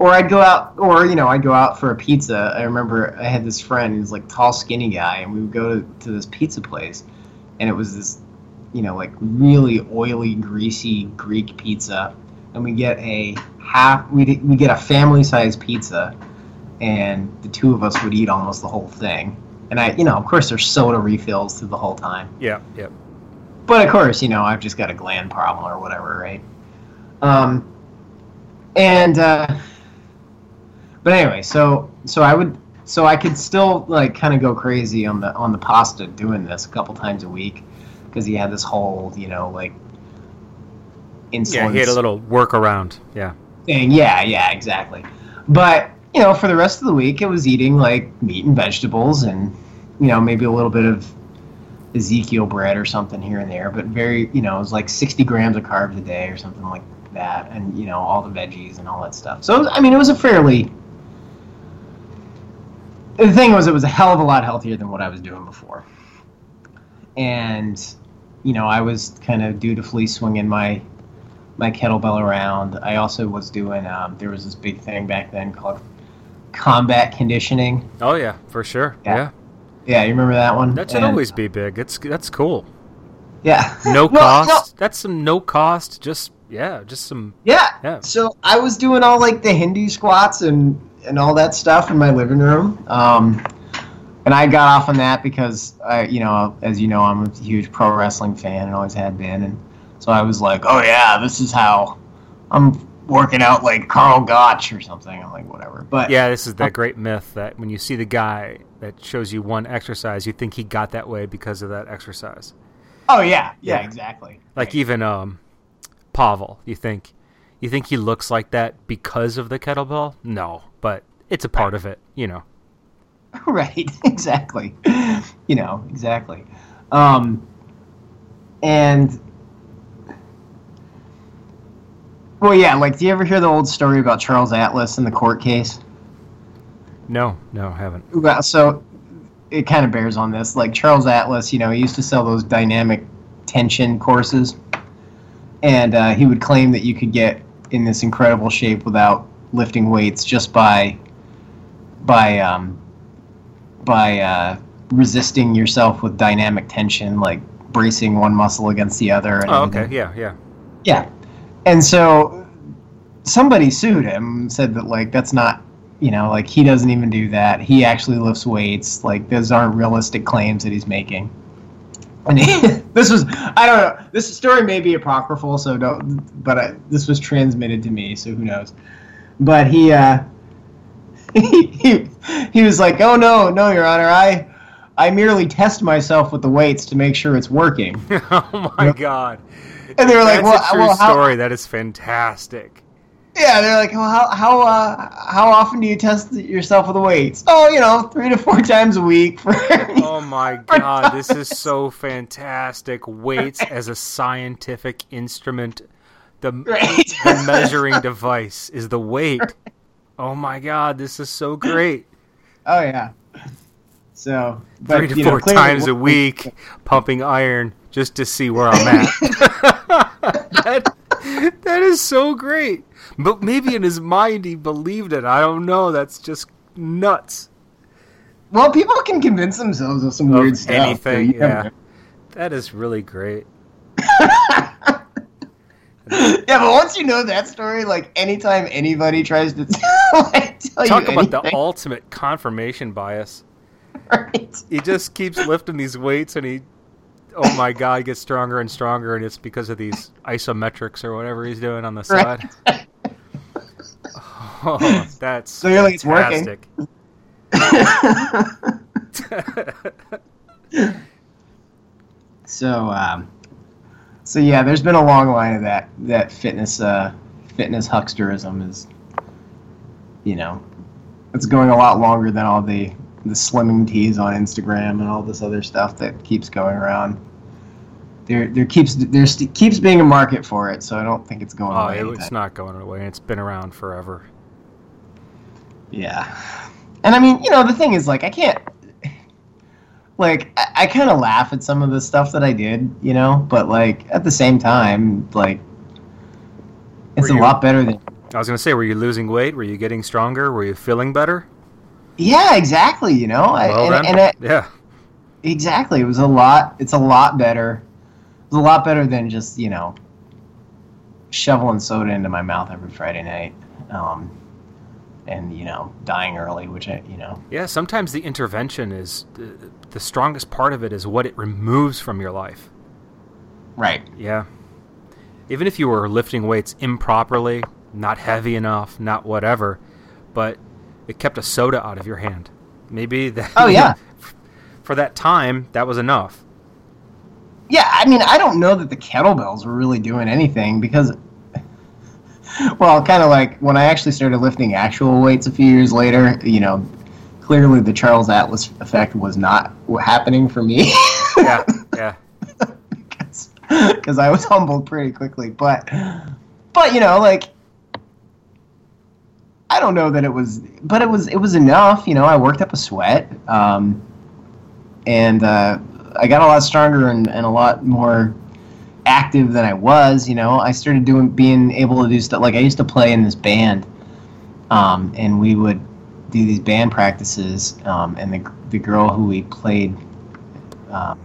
or I'd go out, or you know, I'd go out for a pizza. I remember I had this friend who's like tall, skinny guy, and we would go to, to this pizza place, and it was this, you know, like really oily, greasy Greek pizza, and we get a half, we we get a family size pizza, and the two of us would eat almost the whole thing. And I, you know, of course, there's soda refills through the whole time. Yeah. Yeah. But of course, you know, I've just got a gland problem or whatever, right? Um, and uh, but anyway, so so I would so I could still like kind of go crazy on the on the pasta doing this a couple times a week because he had this whole you know like insulin Yeah. He had a little workaround. Yeah. thing. Yeah, yeah, exactly. But you know, for the rest of the week, it was eating like meat and vegetables, and you know, maybe a little bit of Ezekiel bread or something here and there. But very, you know, it was like sixty grams of carbs a day or something like that, and you know, all the veggies and all that stuff. So was, I mean, it was a fairly. The thing was, it was a hell of a lot healthier than what I was doing before, and you know, I was kind of dutifully swinging my my kettlebell around. I also was doing. Um, there was this big thing back then called combat conditioning. Oh yeah, for sure. Yeah. Yeah. Yeah, you remember that one? That should And- always be big. It's that's cool. Yeah. No Well, no, cost. That's some no cost. Just yeah, just some yeah. yeah. So I was doing all like the Hindu squats and and all that stuff in my living room. Um, and I got off on that because I, you know, as you know, I'm a huge pro wrestling fan and always had been, and so I was like, oh yeah, this is how I'm working out like Karl Gotch or something. I'm like, whatever. But Yeah, this is that great myth that when you see the guy that shows you one exercise, you think he got that way because of that exercise. oh yeah, yeah, Yeah. exactly. Like even um, Pavel, you think you think he looks like that because of the kettlebell? No, but it's a part of it, you know. right exactly. You know exactly. Um and well yeah like do you ever hear the old story about charles atlas in the court case? No, no, I haven't. well so it kind of bears on this. Like charles atlas you know he used to sell those dynamic tension courses and uh, he would claim that you could get in this incredible shape without lifting weights just by by um, by uh, resisting yourself with dynamic tension, like bracing one muscle against the other. Oh, everything. okay, yeah, yeah. Yeah. And so somebody sued him, said that like that's not you know, like he doesn't even do that. He actually lifts weights. Like those aren't realistic claims that he's making. And he, this was I don't know. This story may be apocryphal, so don't. But I, this was transmitted to me, so who knows? But he uh, he, he was like, "Oh no, no, Your Honor, I I merely test myself with the weights to make sure it's working." oh my god! And they were like, That's "Well, a true well, how, story. That is fantastic. Yeah, they're like, well, how how uh, how often do you test yourself with the weights? Oh, you know, three to four times a week for. Oh my god, this is so fantastic. Weights as a scientific instrument. The, Right. the measuring device is the weight. Oh my god, this is so great. oh yeah. So, but Three to you know, four clearly- times a week, pumping iron just to see where I'm at. that, that is so great. But maybe in his mind he believed it. I don't know. That's just nuts. Well, people can convince themselves of some Of weird stuff. anything, so you never yeah. know. That is really great. yeah, but once you know that story, like anytime anybody tries to like, tell Talk about the ultimate confirmation bias. right? He just keeps lifting these weights and he oh my god, gets stronger and stronger and it's because of these isometrics or whatever he's doing on the Right. side. Oh, that's Clearly it's working. So, um, so yeah, there's been a long line of that that fitness uh, fitness hucksterism is, you know, it's going a lot longer than all the the slimming teas on Instagram and all this other stuff that keeps going around. There, there keeps there st- keeps being a market for it, so I don't think it's going Oh, away. it's not going away. It's been around forever. Yeah, and I mean, you know, the thing is, like, I can't. Like, I, I kind of laugh at some of the stuff that I did, you know, but like at the same time, like, it's Were a lot better than. I was going to say, were you losing weight? Were you getting stronger? Were you feeling better? Yeah, exactly. You know, I, and, and I, yeah. exactly, it was a lot. It's a lot better. It was a lot better than just you know shoveling soda into my mouth every Friday night, um, and you know dying early, which I you know Yeah, sometimes the intervention is the, the strongest part of it is what it removes from your life. right. Yeah. Even if you were lifting weights improperly, not heavy enough, not whatever, but it kept a soda out of your hand. Maybe that. Oh, yeah. For that time, that was enough. Yeah, I mean, I don't know that the kettlebells were really doing anything because, well, kind of like when I actually started lifting actual weights a few years later, you know, clearly the Charles Atlas effect was not happening for me Yeah, yeah. because I was humbled pretty quickly. But, but you know, like. I don't know that it was, but it was it was enough. You know, I worked up a sweat, um, and uh, I got a lot stronger and, and a lot more active than I was. You know, I started doing being able to do stuff like I used to play in this band, um, and we would do these band practices, um, and the the girl who we played. Um,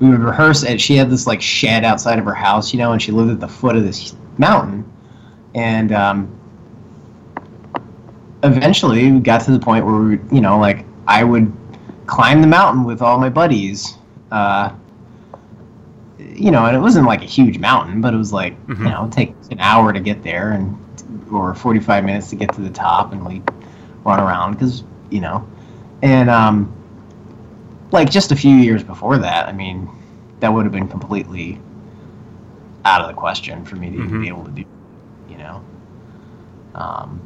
we would rehearse and she had this like shed outside of her house, you know, and she lived at the foot of this mountain. And um, eventually we got to the point where we, you know, like I would climb the mountain with all my buddies. Uh, you know, and it wasn't like a huge mountain, but it was like, Mhm. you know, it'd take an hour to get there and or 45 minutes to get to the top and we run around because, you know, and um, like just a few years before that, I mean, that would have been completely out of the question for me to Mhm. be able to do, you know. Um,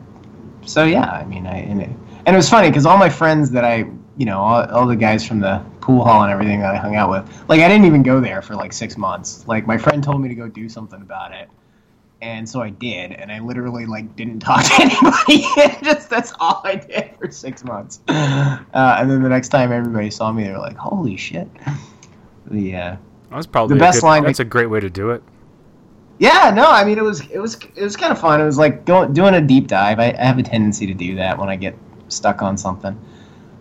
so yeah, I mean, I and it, and it was funny because all my friends that I, you know, all, all the guys from the pool hall and everything that I hung out with, like I didn't even go there for like six months. Like my friend told me to go do something about it, and so I did, and I literally like didn't talk to anybody. Just that's all I did for six months. Uh, and then the next time everybody saw me, they were like, "Holy shit!" Yeah, uh, That probably The best good- line- That's a great way to do it. yeah, no, I mean it was it was it was kind of fun. It was like going doing a deep dive. I, I have a tendency to do that when I get stuck on something.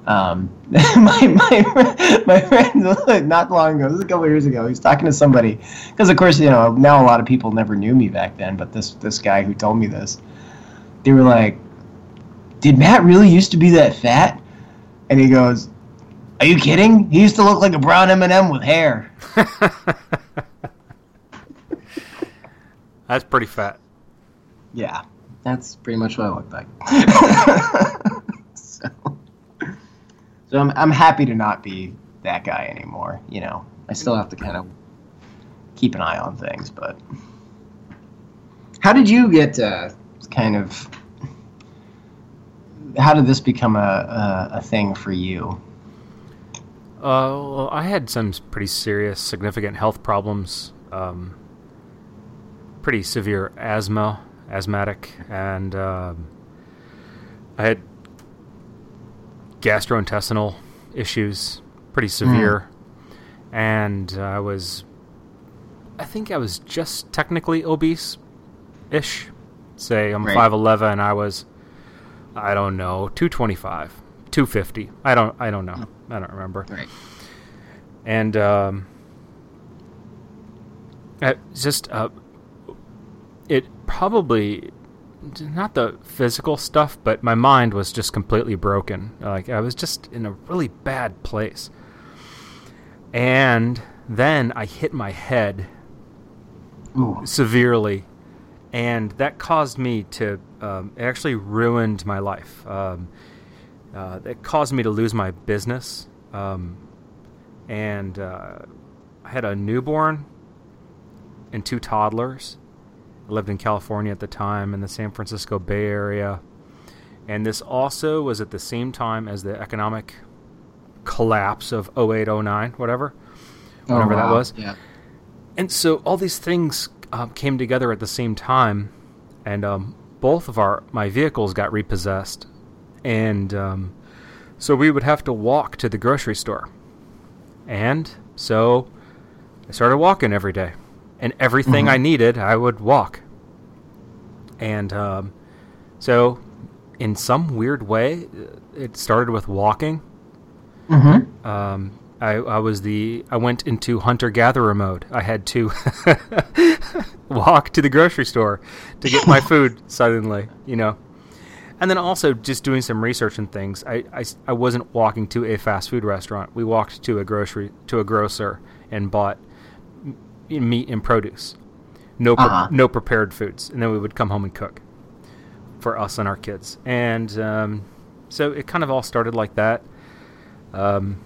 Um, my my my friend not long ago, this is a couple years ago, he was talking to somebody because of course you know now a lot of people never knew me back then, but this this guy who told me this, they were like, "Did Matt really used to be that fat?" And he goes, Are you kidding? He used to look like a brown M&M with hair. That's pretty fat. Yeah, that's pretty much what I look like. so, so I'm I'm happy to not be that guy anymore. You know, I still have to kind of keep an eye on things, but how did you get uh, kind of? How did this become a, a, a thing for you? Uh, well, I had some pretty serious, significant health problems. Um, pretty severe asthma, asthmatic, and um, I had gastrointestinal issues, pretty severe. And I was, I think I was just technically obese ish. Say I'm Right. 5'11, I was, I don't know, 225, 250. I don't, I don't know. I don't remember Right. and um, it just uh, it probably not the physical stuff, but my mind was just completely broken. Like I was just in a really bad place, and then I hit my head Ooh. severely, and that caused me to. Um, it actually ruined my life. Um, uh, it caused me to lose my business, um, and uh, I had a newborn and two toddlers. I lived in California at the time, in the San Francisco Bay Area, and this also was at the same time as the economic collapse of 08, 09, whatever, whatever that was. Yeah. And so all these things um, came together at the same time, and um, both of our my vehicles got repossessed, and um, so we would have to walk to the grocery store, and so I started walking every day, and everything Mhm. I needed I would walk, and um, so in some weird way, it started with walking. Mm-hmm. Um, I, I was the I went into hunter gatherer mode. I had to walk to the grocery store to get my food suddenly, you know. And then also just doing some research and things. I, I, I wasn't walking to a fast food restaurant. We walked to a grocery to a grocer and bought meat and produce. No pre- Uh-huh. no prepared foods, and then we would come home and cook for us and our kids. And um, so it kind of all started like that. Um,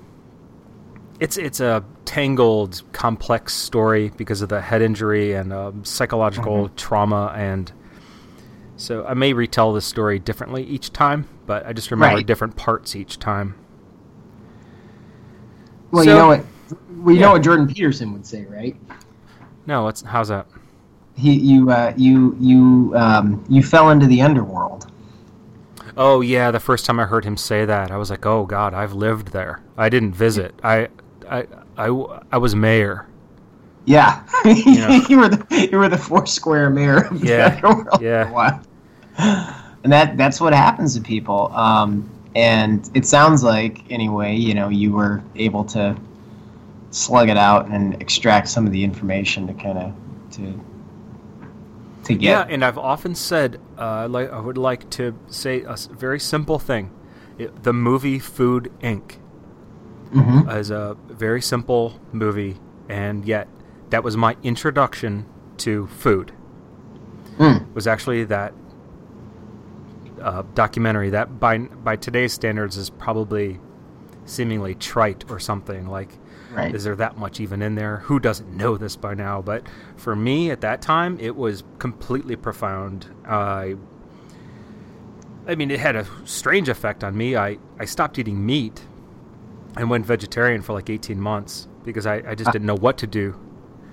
it's it's a tangled, complex story because of the head injury and um, psychological trauma, and so I may retell this story differently each time, but I just remember Right. different parts each time. Well, So- you know what? You Yeah. know what Jordan Peterson would say, right? No, what's how's that? He, you, uh, you, you, um, you fell into the underworld. Oh yeah, the first time I heard him say that, I was like, "Oh God, I've lived there. I didn't visit. I, I, I, I was mayor. Yeah, Yeah. you were the you were the Foursquare mayor of the Yeah, underworld yeah. for a while. And that that's what happens to people. Um, and it sounds like anyway, you know, you were able to slug it out and extract some of the information to kind of to to get. Yeah, and I've often said, uh, like I would like to say a very simple thing: it, the movie Food Inc. hmm is a very simple movie, and yet that was my introduction to food. Mm. Was actually that uh, documentary that by by today's standards is probably seemingly trite or something like Right. is there that much even in there who doesn't know this by now but for me at that time it was completely profound i i mean it had a strange effect on me i i stopped eating meat and went vegetarian for like 18 months because i, I just Ah. didn't know what to do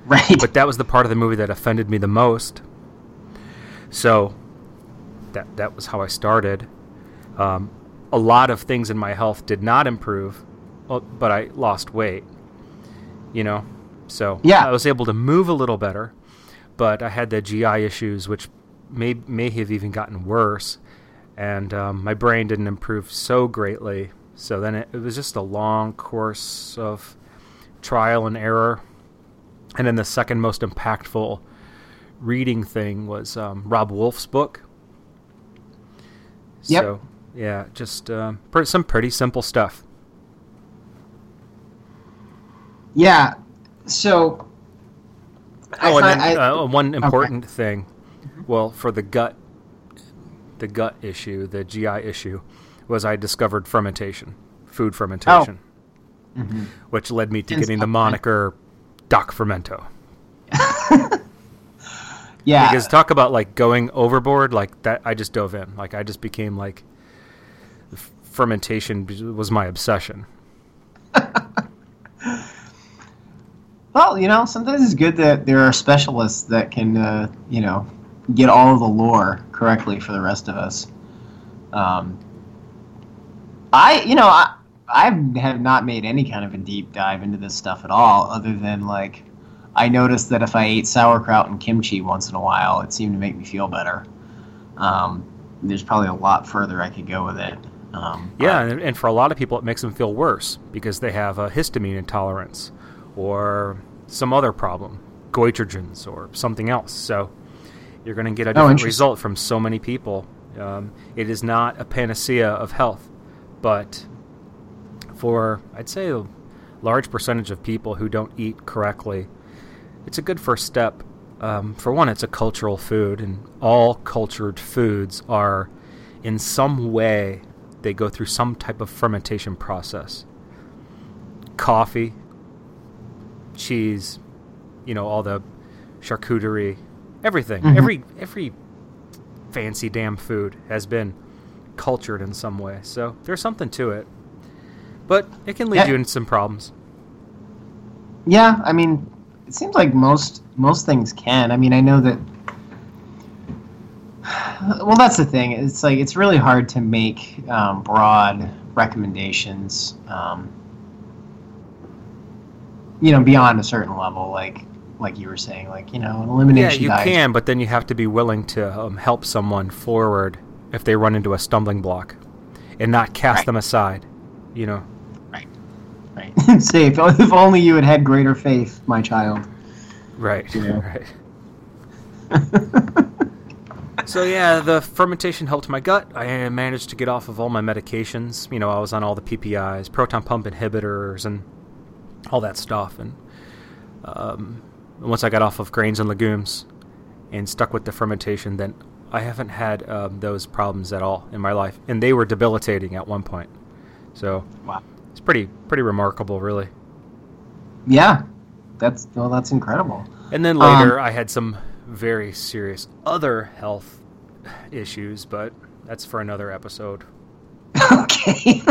Right. but that was the part of the movie that offended me the most. So that that was how I started. Um, a lot of things in my health did not improve, but I lost weight. You know, so Yeah. I was able to move a little better, but I had the GI issues, which may may have even gotten worse, and um, my brain didn't improve so greatly. So then it, it was just a long course of trial and error. And then the second most impactful reading thing was um, Robb Wolf's book. Yep. So yeah, just um, pre- some pretty simple stuff. Yeah. So. I Oh, and then I- uh, one important thing. Well, for the gut, the gut issue, the GI issue, was I discovered fermentation, food fermentation, Mhm. which led me to And getting the moniker Doc Fermento. yeah. Because talk about like going overboard, like that. I just dove in. Like I just became like fermentation was my obsession. Well, you know, sometimes it's good that there are specialists that can, uh, you know, get all of the lore correctly for the rest of us. Um, I, you know, I, I have not made any kind of a deep dive into this stuff at all, other than like, I noticed that if I ate sauerkraut and kimchi once in a while, it seemed to make me feel better. Um, there's probably a lot further I could go with it. Um, Yeah, and, and for a lot of people, it makes them feel worse because they have a histamine intolerance or some other problem, goitrogens or something else. So you're going to get a different interesting. result from so many people. Um, it is not a panacea of health, but for I'd say a large percentage of people who don't eat correctly, it's a good first step. Um, for one, it's a cultural food, and all cultured foods are, in some way, they go through some type of fermentation process. Coffee, cheese, you know, all the charcuterie, everything, Mhm. every every fancy damn food has been cultured in some way. So there's something to it, but it can lead Yeah. you into some problems. Yeah, I mean, it seems like most most things can. I mean, I know that. Well, that's the thing. It's like it's really hard to make um, broad recommendations. Um, you know, beyond a certain level, like like you were saying, like you know, an Yeah, elimination you can, but then you have to be willing to um, help someone forward if they run into a stumbling block, and not cast Right. them aside. You know. Right. Right. Say, if, if only you had had greater faith, my child. Right. Yeah. Right. So yeah, the fermentation helped my gut. I managed to get off of all my medications. You know, I was on all the PPIs, proton pump inhibitors, and all that stuff. And um, once I got off of grains and legumes and stuck with the fermentation, then I haven't had um, those problems at all in my life, and they were debilitating at one point. So Wow. it's pretty pretty remarkable, really. Yeah, that's well, that's incredible. And then Um, later, I had some very serious other health issues, but that's for another episode. okay.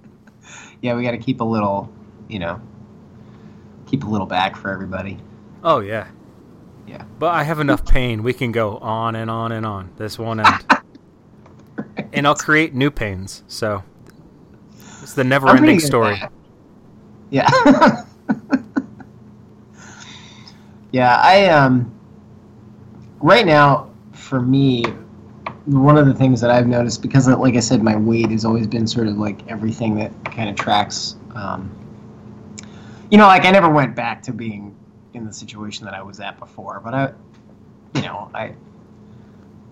yeah, we got to keep a little, you know, keep a little back for everybody. Oh yeah, Yeah. but I have enough pain. We can go on and on and on. This won't end, and I'll create new pains. So it's the never-ending story. Yeah. yeah, I um right now for me one of the things that I've noticed because like I said my weight has always been sort of like everything that kind of tracks um you know like I never went back to being in the situation that I was at before, but I you know, I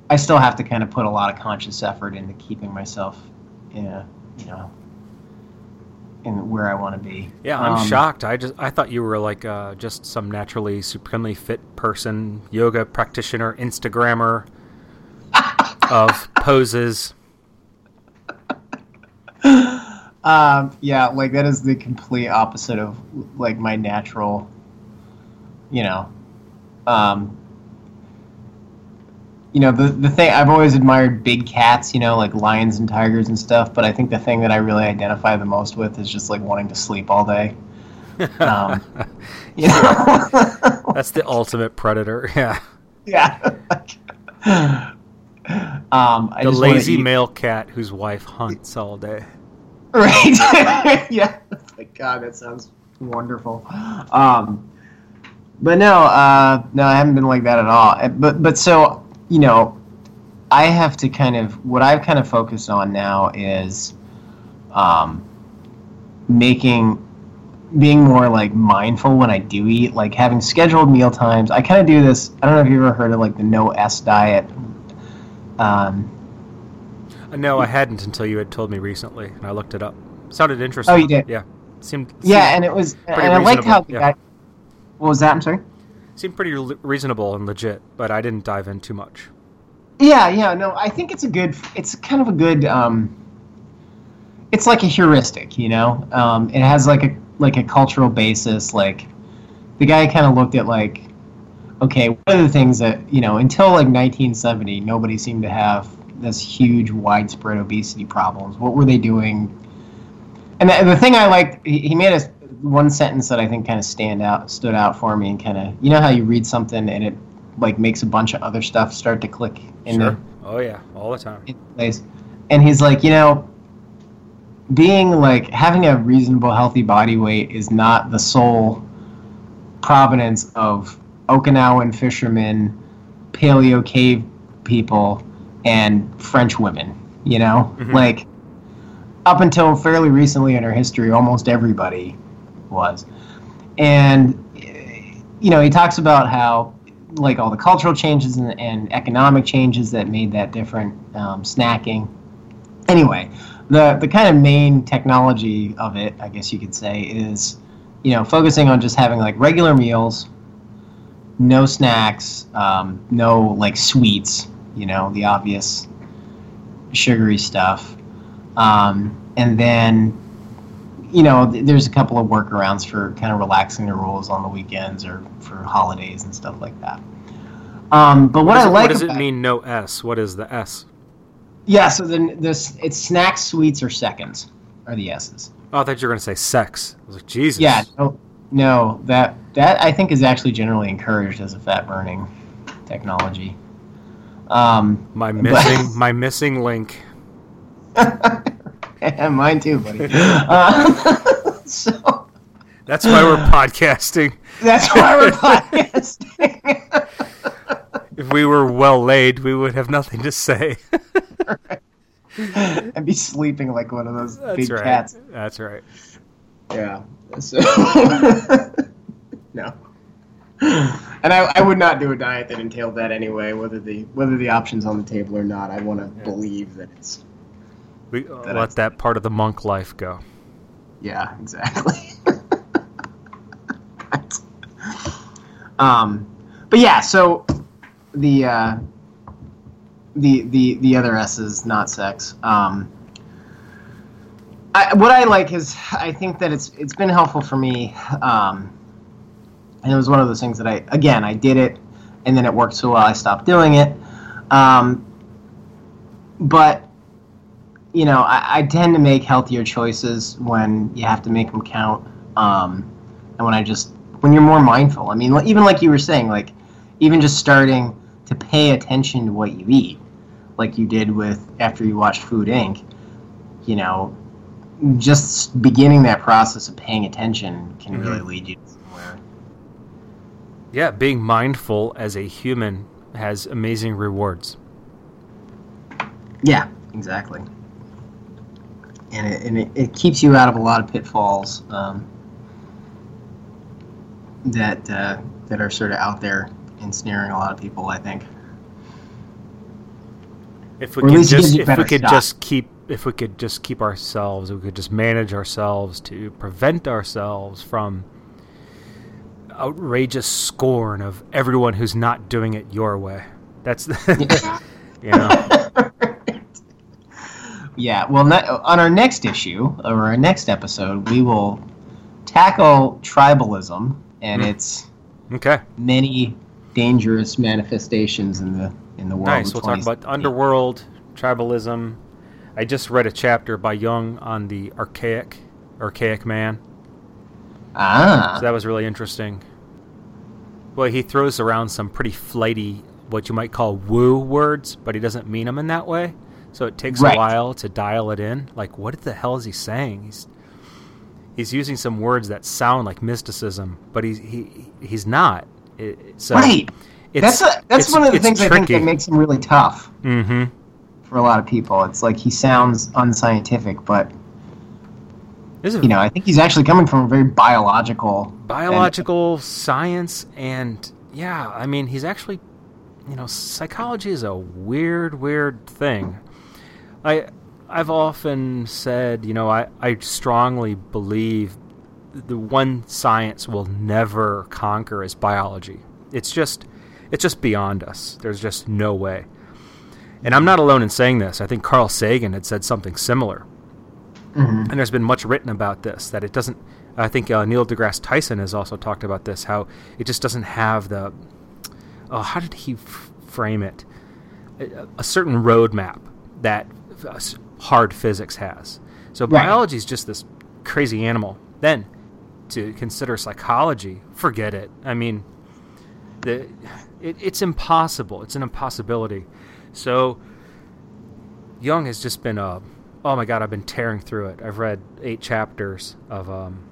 I still have to kind of put a lot of conscious effort into keeping myself in a, you know, in where I want to be. Yeah, I'm Um, shocked. I just I thought you were like uh, just some naturally supremely fit person, yoga practitioner, Instagrammer of poses. Um, yeah, like that is the complete opposite of like my natural, you know, um, you know the the thing I've always admired big cats, you know, like lions and tigers and stuff. But I think the thing that I really identify the most with is just like wanting to sleep all day. Um, You know? That's the ultimate predator. Yeah. yeah. um, I the just lazy eat- male cat whose wife hunts all day. Right. yeah. Like God, that sounds wonderful. Um, but no, uh, no, I haven't been like that at all. Uh, But but so you know, I have to kind of what I've kind of focused on now is um, making being more like mindful when I do eat, like having scheduled meal times. I kind of do this. I don't know if you've ever heard of like the no S diet. Um, No, I hadn't until you had told me recently, and I looked it up. Sounded interesting. Oh, you did? Yeah. seemed Yeah, and it was, and I liked how the yeah. guy. What was that? I'm sorry. seemed pretty re- reasonable and legit, but I didn't dive in too much. Yeah, yeah, no, I think it's a good. It's kind of a good. Um, it's like a heuristic, you know. Um, it has like a like a cultural basis. Like the guy kind of looked at like, okay, one of the things that you know until like 1970, nobody seemed to have this huge widespread obesity problems. What were they doing? And the, the thing I liked, he, he made a one sentence that I think kind of stand out, stood out for me, and kind of you know how you read something and it like makes a bunch of other stuff start to click in Sure. Oh yeah, all the time. place. And he's like, you know, being like having a reasonable, healthy body weight is not the sole provenance of Okinawan fishermen, paleo cave people, and French women. You know, Mhm. like up until fairly recently in our history, almost everybody was. And you know, he talks about how like all the cultural changes and, and economic changes that made that different, um, snacking. Anyway, the the kind of main technology of it, I guess you could say, is you know focusing on just having like regular meals, no snacks, um, no like sweets, you know the obvious sugary stuff, um, and then you know th- there's a couple of workarounds for kind of relaxing the rules on the weekends or for holidays and stuff like that. Um, but what, What, I it, like what does it mean? No S. What is the S? yeah, so then this it's snacks, sweets, or seconds are the S's. Oh, I thought you were going to say sex. I was like, Jesus. Yeah, no, no, that that I think is actually generally encouraged as a fat burning technology. Um, My missing my missing link. mine too, buddy. Uh, so That's why we're podcasting. that's why we're podcasting. If we were well laid, we would have nothing to say. I'd be sleeping like one of those That's big right. cats. That's right. Yeah. So no. And I, I would not do a diet that entailed that anyway, whether the whether the options on the table or not. I want to Yeah. believe that it's We That let that part of the monk life go. yeah, exactly. um, but yeah, so the uh, the the the other S is not sex. Um, I, what I like is I think that it's it's been helpful for me, um, and it was one of those things that I again I did it, and then it worked so well I stopped doing it. Um, but you know, I, I tend to make healthier choices when you have to make them count, um, and when I just when you're more mindful. I mean, even like you were saying, like even just starting to pay attention to what you eat, like you did with after you watched Food Inc. You know, just beginning that process of paying attention can really lead you somewhere. Yeah, being mindful as a human has amazing rewards. Yeah, exactly. And it, and it, it keeps you out of a lot of pitfalls um, that uh, that are sort of out there ensnaring a lot of people. I think. If we could least it gives just if we could shot. just keep if we could just keep ourselves, we could just manage ourselves to prevent ourselves from outrageous scorn of everyone who's not doing it your way. That's you know. Yeah. Well, on our next issue or our next episode, we will tackle tribalism and Hmm. its Okay. many dangerous manifestations in the in the world. Nice. We'll talk about underworld, tribalism. I just read a chapter by Jung on the archaic archaic man. Ah. So that was really interesting. Well, he throws around some pretty flighty, what you might call woo words, but he doesn't mean them in that way. So it takes Right. a while to dial it in. Like, what the hell is he saying? He's he's using some words that sound like mysticism, but he's he he's not. It, so right. It's, that's a, that's one of the things I think that makes him really tough. Mm-hmm. for a lot of people. It's like he sounds unscientific, but you know, I think he's actually coming from a very biological. biological science and yeah i mean he's actually you know psychology is a weird weird thing i i've often said you know i i strongly believe the one science will never conquer is biology. It's just it's just beyond us. There's just no way. And I'm not alone in saying this. I think Carl Sagan had said something similar. Mhm. And there's been much written about this that it doesn't. I think uh, Neil deGrasse Tyson has also talked about this. How it just doesn't have the. Oh, how did he f- frame it? A, a certain roadmap that hard physics has. So Right. biology is just this crazy animal. Then to consider psychology, forget it. I mean, the it, it's impossible. It's an impossibility. So Jung has just been a oh my god, I've been tearing through it. I've read eight chapters of um,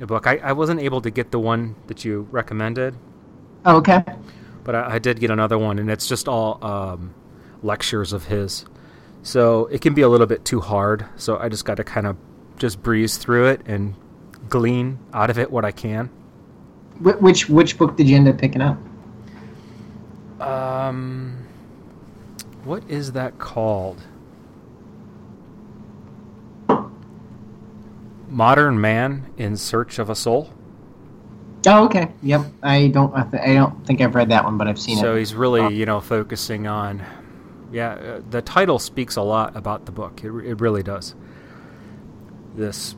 a book. I, I wasn't able to get the one that you recommended, Oh, okay. but I, I did get another one, and it's just all um, lectures of his. So it can be a little bit too hard. So I just got to kind of just breeze through it and glean out of it what I can. Which which book did you end up picking up? Um, what is that called? Modern Man in Search of a Soul. Oh, okay. Yep. I don't. I, th- I don't think I've read that one, but I've seen So it. So he's really, Oh. you know, focusing on. Yeah, uh, the title speaks a lot about the book. It, it really does. This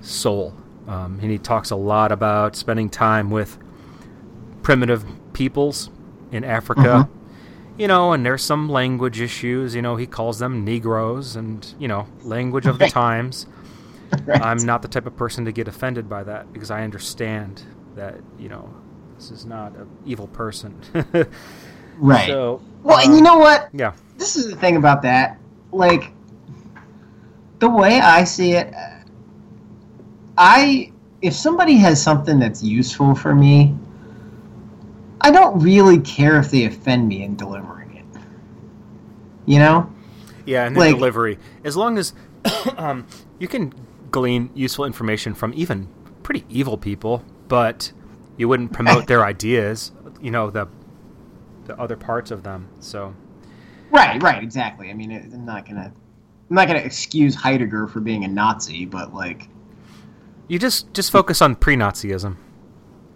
soul. Um, and he talks a lot about spending time with primitive peoples in Africa. You know, and there's some language issues. You know, he calls them Negroes and, you know, language of the times. Right. I'm not the type of person to get offended by that because I understand that, you know, this is not an evil person. right. So, well, and um, you know what? yeah. This is the thing about that. Like, the way I see it, I if somebody has something that's useful for me, I don't really care if they offend me in delivering it. You know? Yeah, and the Like- delivery. As long as um, you can glean useful information from even pretty evil people, but you wouldn't promote their ideas, you know, the the other parts of them. So, Right, right, exactly. I mean, it, I'm not gonna, I'm not gonna excuse Heidegger for being a Nazi, but like, you just just focus on pre-Nazism.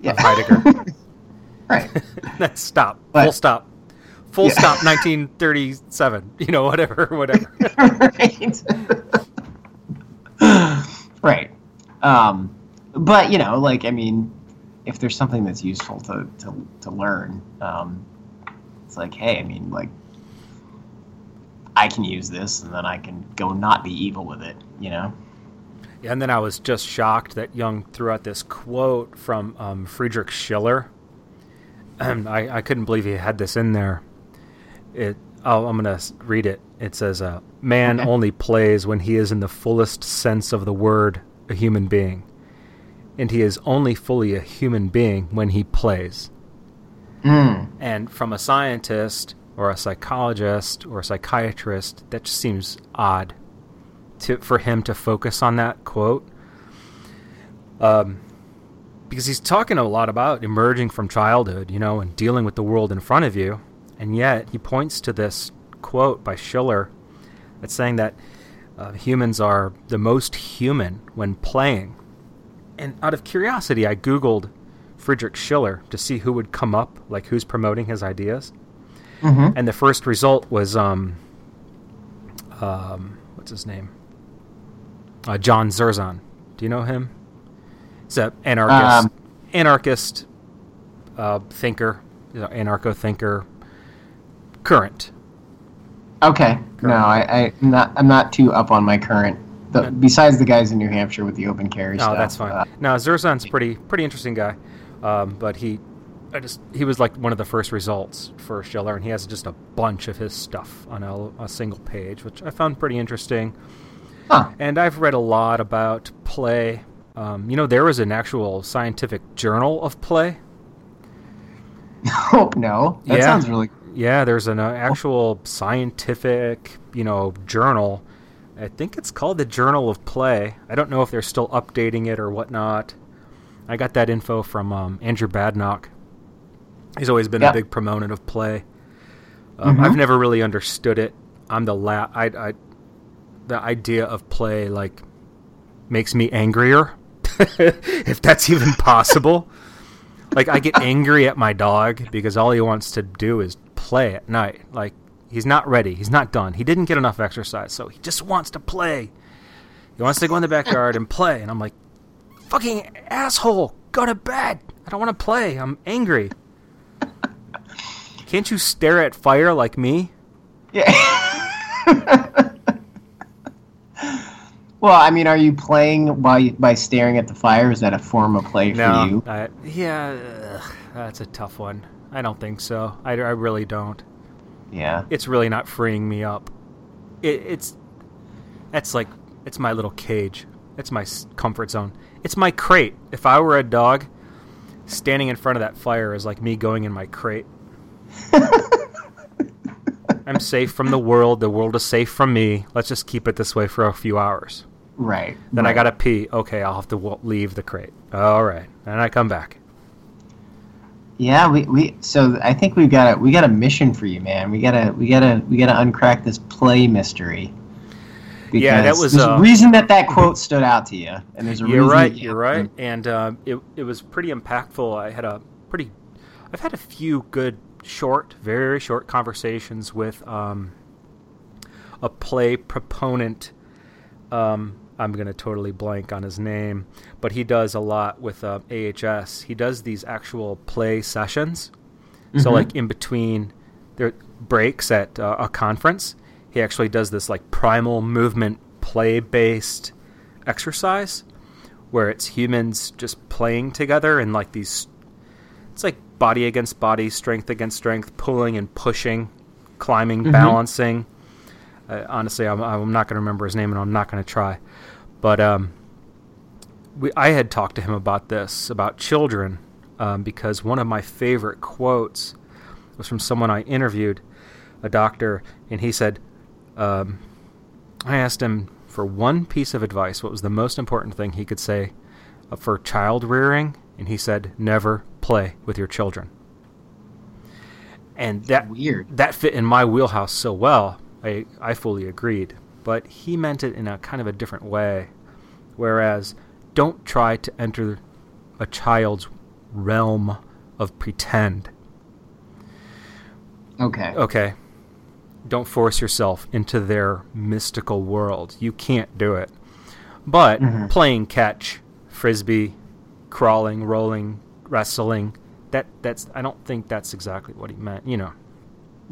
yeah, Heidegger. right. That's stop. But- Full stop. Full Yeah. stop 1937. You know, whatever, whatever. right. Right. Um, but you know, like I mean, if there's something that's useful to to, to learn, um, it's like, hey, I mean, like, I can use this, and then I can go not be evil with it. You know? Yeah, and then I was just shocked that Jung threw out this quote from um, Friedrich Schiller. I, I couldn't believe he had this in there. It. Oh, I'm gonna read it. It says, uh, "Man Okay. only plays when he is in the fullest sense of the word a human being, and he is only fully a human being when he plays." Mm. And from a scientist or a psychologist or a psychiatrist, that just seems odd to for him to focus on that quote. Um, because he's talking a lot about emerging from childhood, you know, and dealing with the world in front of you, and yet he points to this quote by Schiller that's saying that uh, humans are the most human when playing. And out of curiosity, I googled Friedrich Schiller to see who would come up, like who's promoting his ideas. hmm And the first result was um, um, what's his name? Uh, John Zerzan. Do you know him? He's an anarchist, Um, anarchist uh, thinker, you know, anarcho thinker. Current. Okay. No, I, I, I'm not. I'm not too up on my current. The, besides the guys in New Hampshire with the open carry Oh, stuff. that's fine. uh, no, Zerzan's pretty pretty interesting guy, um, but he, I just he was like one of the first results for Schiller, and he has just a bunch of his stuff on a, a single page, which I found pretty interesting. huh. And I've read a lot about play. Um, you know, there was an actual scientific journal of play. Oh no, that Yeah. sounds really. Yeah, there's an uh, actual scientific, you know, journal. I think it's called the Journal of Play. I don't know if they're still updating it or whatnot. I got that info from um, Andrew Badenoch. He's always been Yeah. a big proponent of play. Um, Mhm. I've never really understood it. I'm the la- I, I, the idea of play like makes me angrier. if that's even possible. Like I get angry at my dog because all he wants to do is play at night. Like he's not ready. He's not done. He didn't get enough exercise, so he just wants to play. He wants to go in the backyard and play, and I'm like, "Fucking asshole, go to bed. I don't want to play. I'm angry." Can't you stare at fire like me? Yeah. well, I mean, are you playing by by staring at the fire? Is that a form of play for you? I, yeah, that's a tough one. I don't think so. I, I really don't. Yeah. It's really not freeing me up. It, it's that's like it's my little cage. It's my comfort zone. It's my crate. If I were a dog, standing in front of that fire is like me going in my crate. I'm safe from the world. The world is safe from me. Let's just keep it this way for a few hours. Right. Then I gotta pee. Okay, I'll have to w- leave the crate. All right, and I come back. Yeah, we, we so I think we've got a we got a mission for you, man. We gotta we gotta we gotta uncrack this play mystery. Yeah, that was, there's uh, a reason that that quote stood out to you, and there's a You're right. You're right. And uh, it it was pretty impactful. I had a pretty. I've had a few good short, very short conversations with um, a play proponent. Um, I'm gonna totally blank on his name, but he does a lot with uh, AHS. He does these actual play sessions. So Mhm. like in between their breaks at uh, a conference, he actually does this like primal movement play based exercise where it's humans just playing together and like these it's like body against body, strength against strength, pulling and pushing, climbing, Mhm. balancing. Uh, honestly, I'm, I'm not going to remember his name and I'm not going to try. But um, we, I had talked to him about this, about children, um, because one of my favorite quotes was from someone I interviewed, a doctor, and he said, um, I asked him for one piece of advice, what was the most important thing he could say uh, for child rearing, and he said, never play with your children. And that weird. that fit in my wheelhouse so well. I I fully agreed, but he meant it in a kind of a different way. Whereas, don't try to enter a child's realm of pretend. Okay. Okay. Don't force yourself into their mystical world. You can't do it. But Mhm. playing catch, frisbee, crawling, rolling, wrestling, that that's I don't think that's exactly what he meant, you know.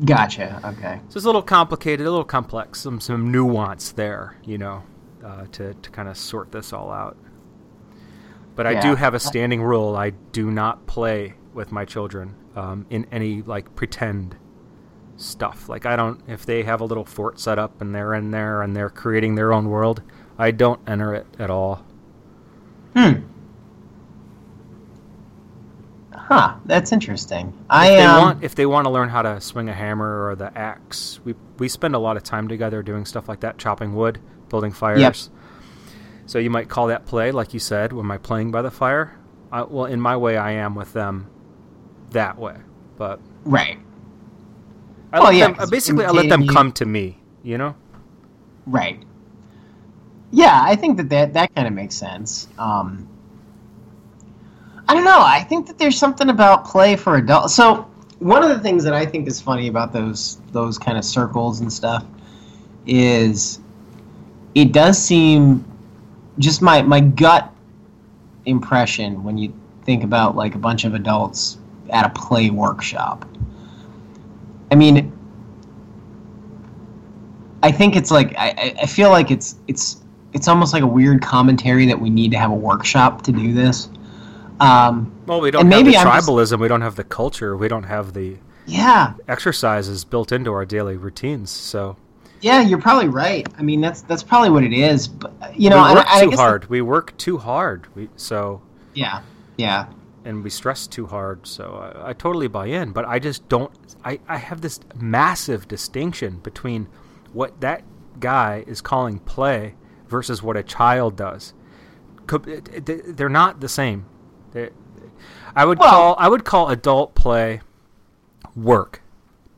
Gotcha. Okay. So it's a little complicated, a little complex, some some nuance there, you know, uh, to to kind of sort this all out. But I do have a standing rule: I do not play with my children um, in any like pretend stuff. Like I don't, if they have a little fort set up and they're in there and they're creating their own world, I don't enter it at all. Hmm. Huh. That's interesting. If I they um, want, if they want to learn how to swing a hammer or the axe, we we spend a lot of time together doing stuff like that, chopping wood, building fires. So you might call that play, like you said, am I playing by the fire. I, well, in my way, I am with them that way, but right. I Well, yeah, them, basically I let them you- come to me. You know? Right. Yeah, I think that that, that kind of makes sense. Um, I don't know. I think that there's something about play for adults. So one of the things that I think is funny about those those kind of circles and stuff is it does seem just my my gut impression when you think about like a bunch of adults at a play workshop. I mean, I think it's like I, I- feel like it's it's it's almost like a weird commentary that we need to have a workshop to do this. Um, Well, we don't have maybe the I'm just- tribalism. We don't have the culture. We don't have the yeah, exercises built into our daily routines. So yeah, you're probably right. I mean, that's that's probably what it is. But you know, we work I, I too hard. we work too hard. We so yeah, yeah, and we stress too hard. So I, I totally buy in, but I just don't. I, I have this massive distinction between what that guy is calling play versus what a child does. Co- it- it- They're not the same. I would Well- call I would call adult play work,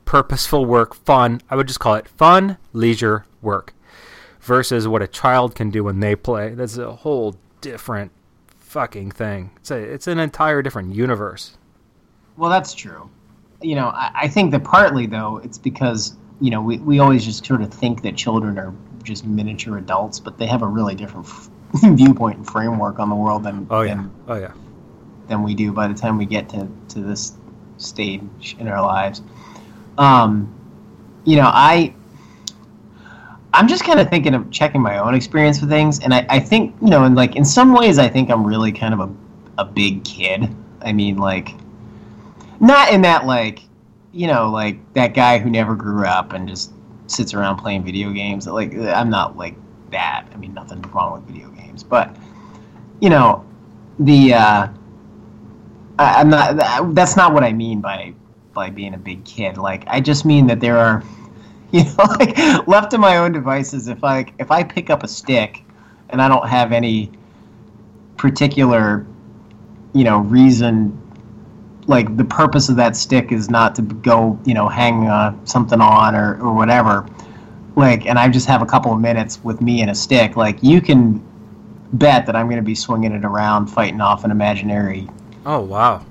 purposeful work, fun. I would just call it fun, leisure work, versus what a child can do when they play. That's a whole different fucking thing. It's a, it's an entire different universe. Well, that's true. You know, I, I think that partly though it's because you know we, we always just sort of think that children are just miniature adults, but they have a really different f- viewpoint and framework on the world than Oh yeah. than, Oh yeah. than we do by the time we get to, to this stage in our lives. Um, you know, I I'm just kind of thinking of checking my own experience with things, and I, I think you know, in like in some ways, I think I'm really kind of a a big kid. I mean, like not in that like you know like that guy who never grew up and just sits around playing video games. Like I'm not like that. I mean, nothing wrong with video games, but you know the. Uh, I, I'm not. That's not what I mean by by being a big kid. Like I just mean that there are, you know, like left to my own devices. If I if I pick up a stick, and I don't have any particular, you know, reason. Like the purpose of that stick is not to go, you know, hang uh, something on or, or whatever. Like, and I just have a couple of minutes with me and a stick. Like, you can bet that I'm going to be swinging it around, fighting off an imaginary Oh wow.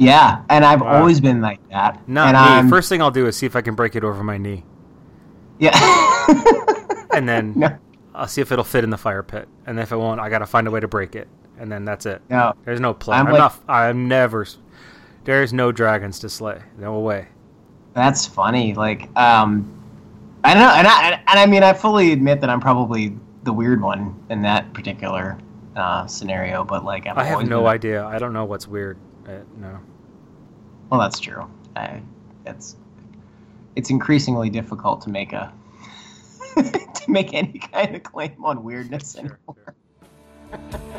Yeah, and I've Wow. always been like that. Not and me. I'm, First thing I'll do is see if I can break it over my knee, yeah. and then no, I'll see if it'll fit in the fire pit. And if it won't, I gotta find a way to break it, and then that's it. no, There's no plan. I'm I'm, like- not. I'm never. There's no dragons to slay. No way. that's funny. Like, um, I don't know, and I and I mean, I fully admit that I'm probably the weird one in that particular uh, scenario. But like, I've I have no idea. I don't know what's weird. Uh, no. Well, that's true. I, it's it's increasingly difficult to make a to make any kind of claim on weirdness anymore.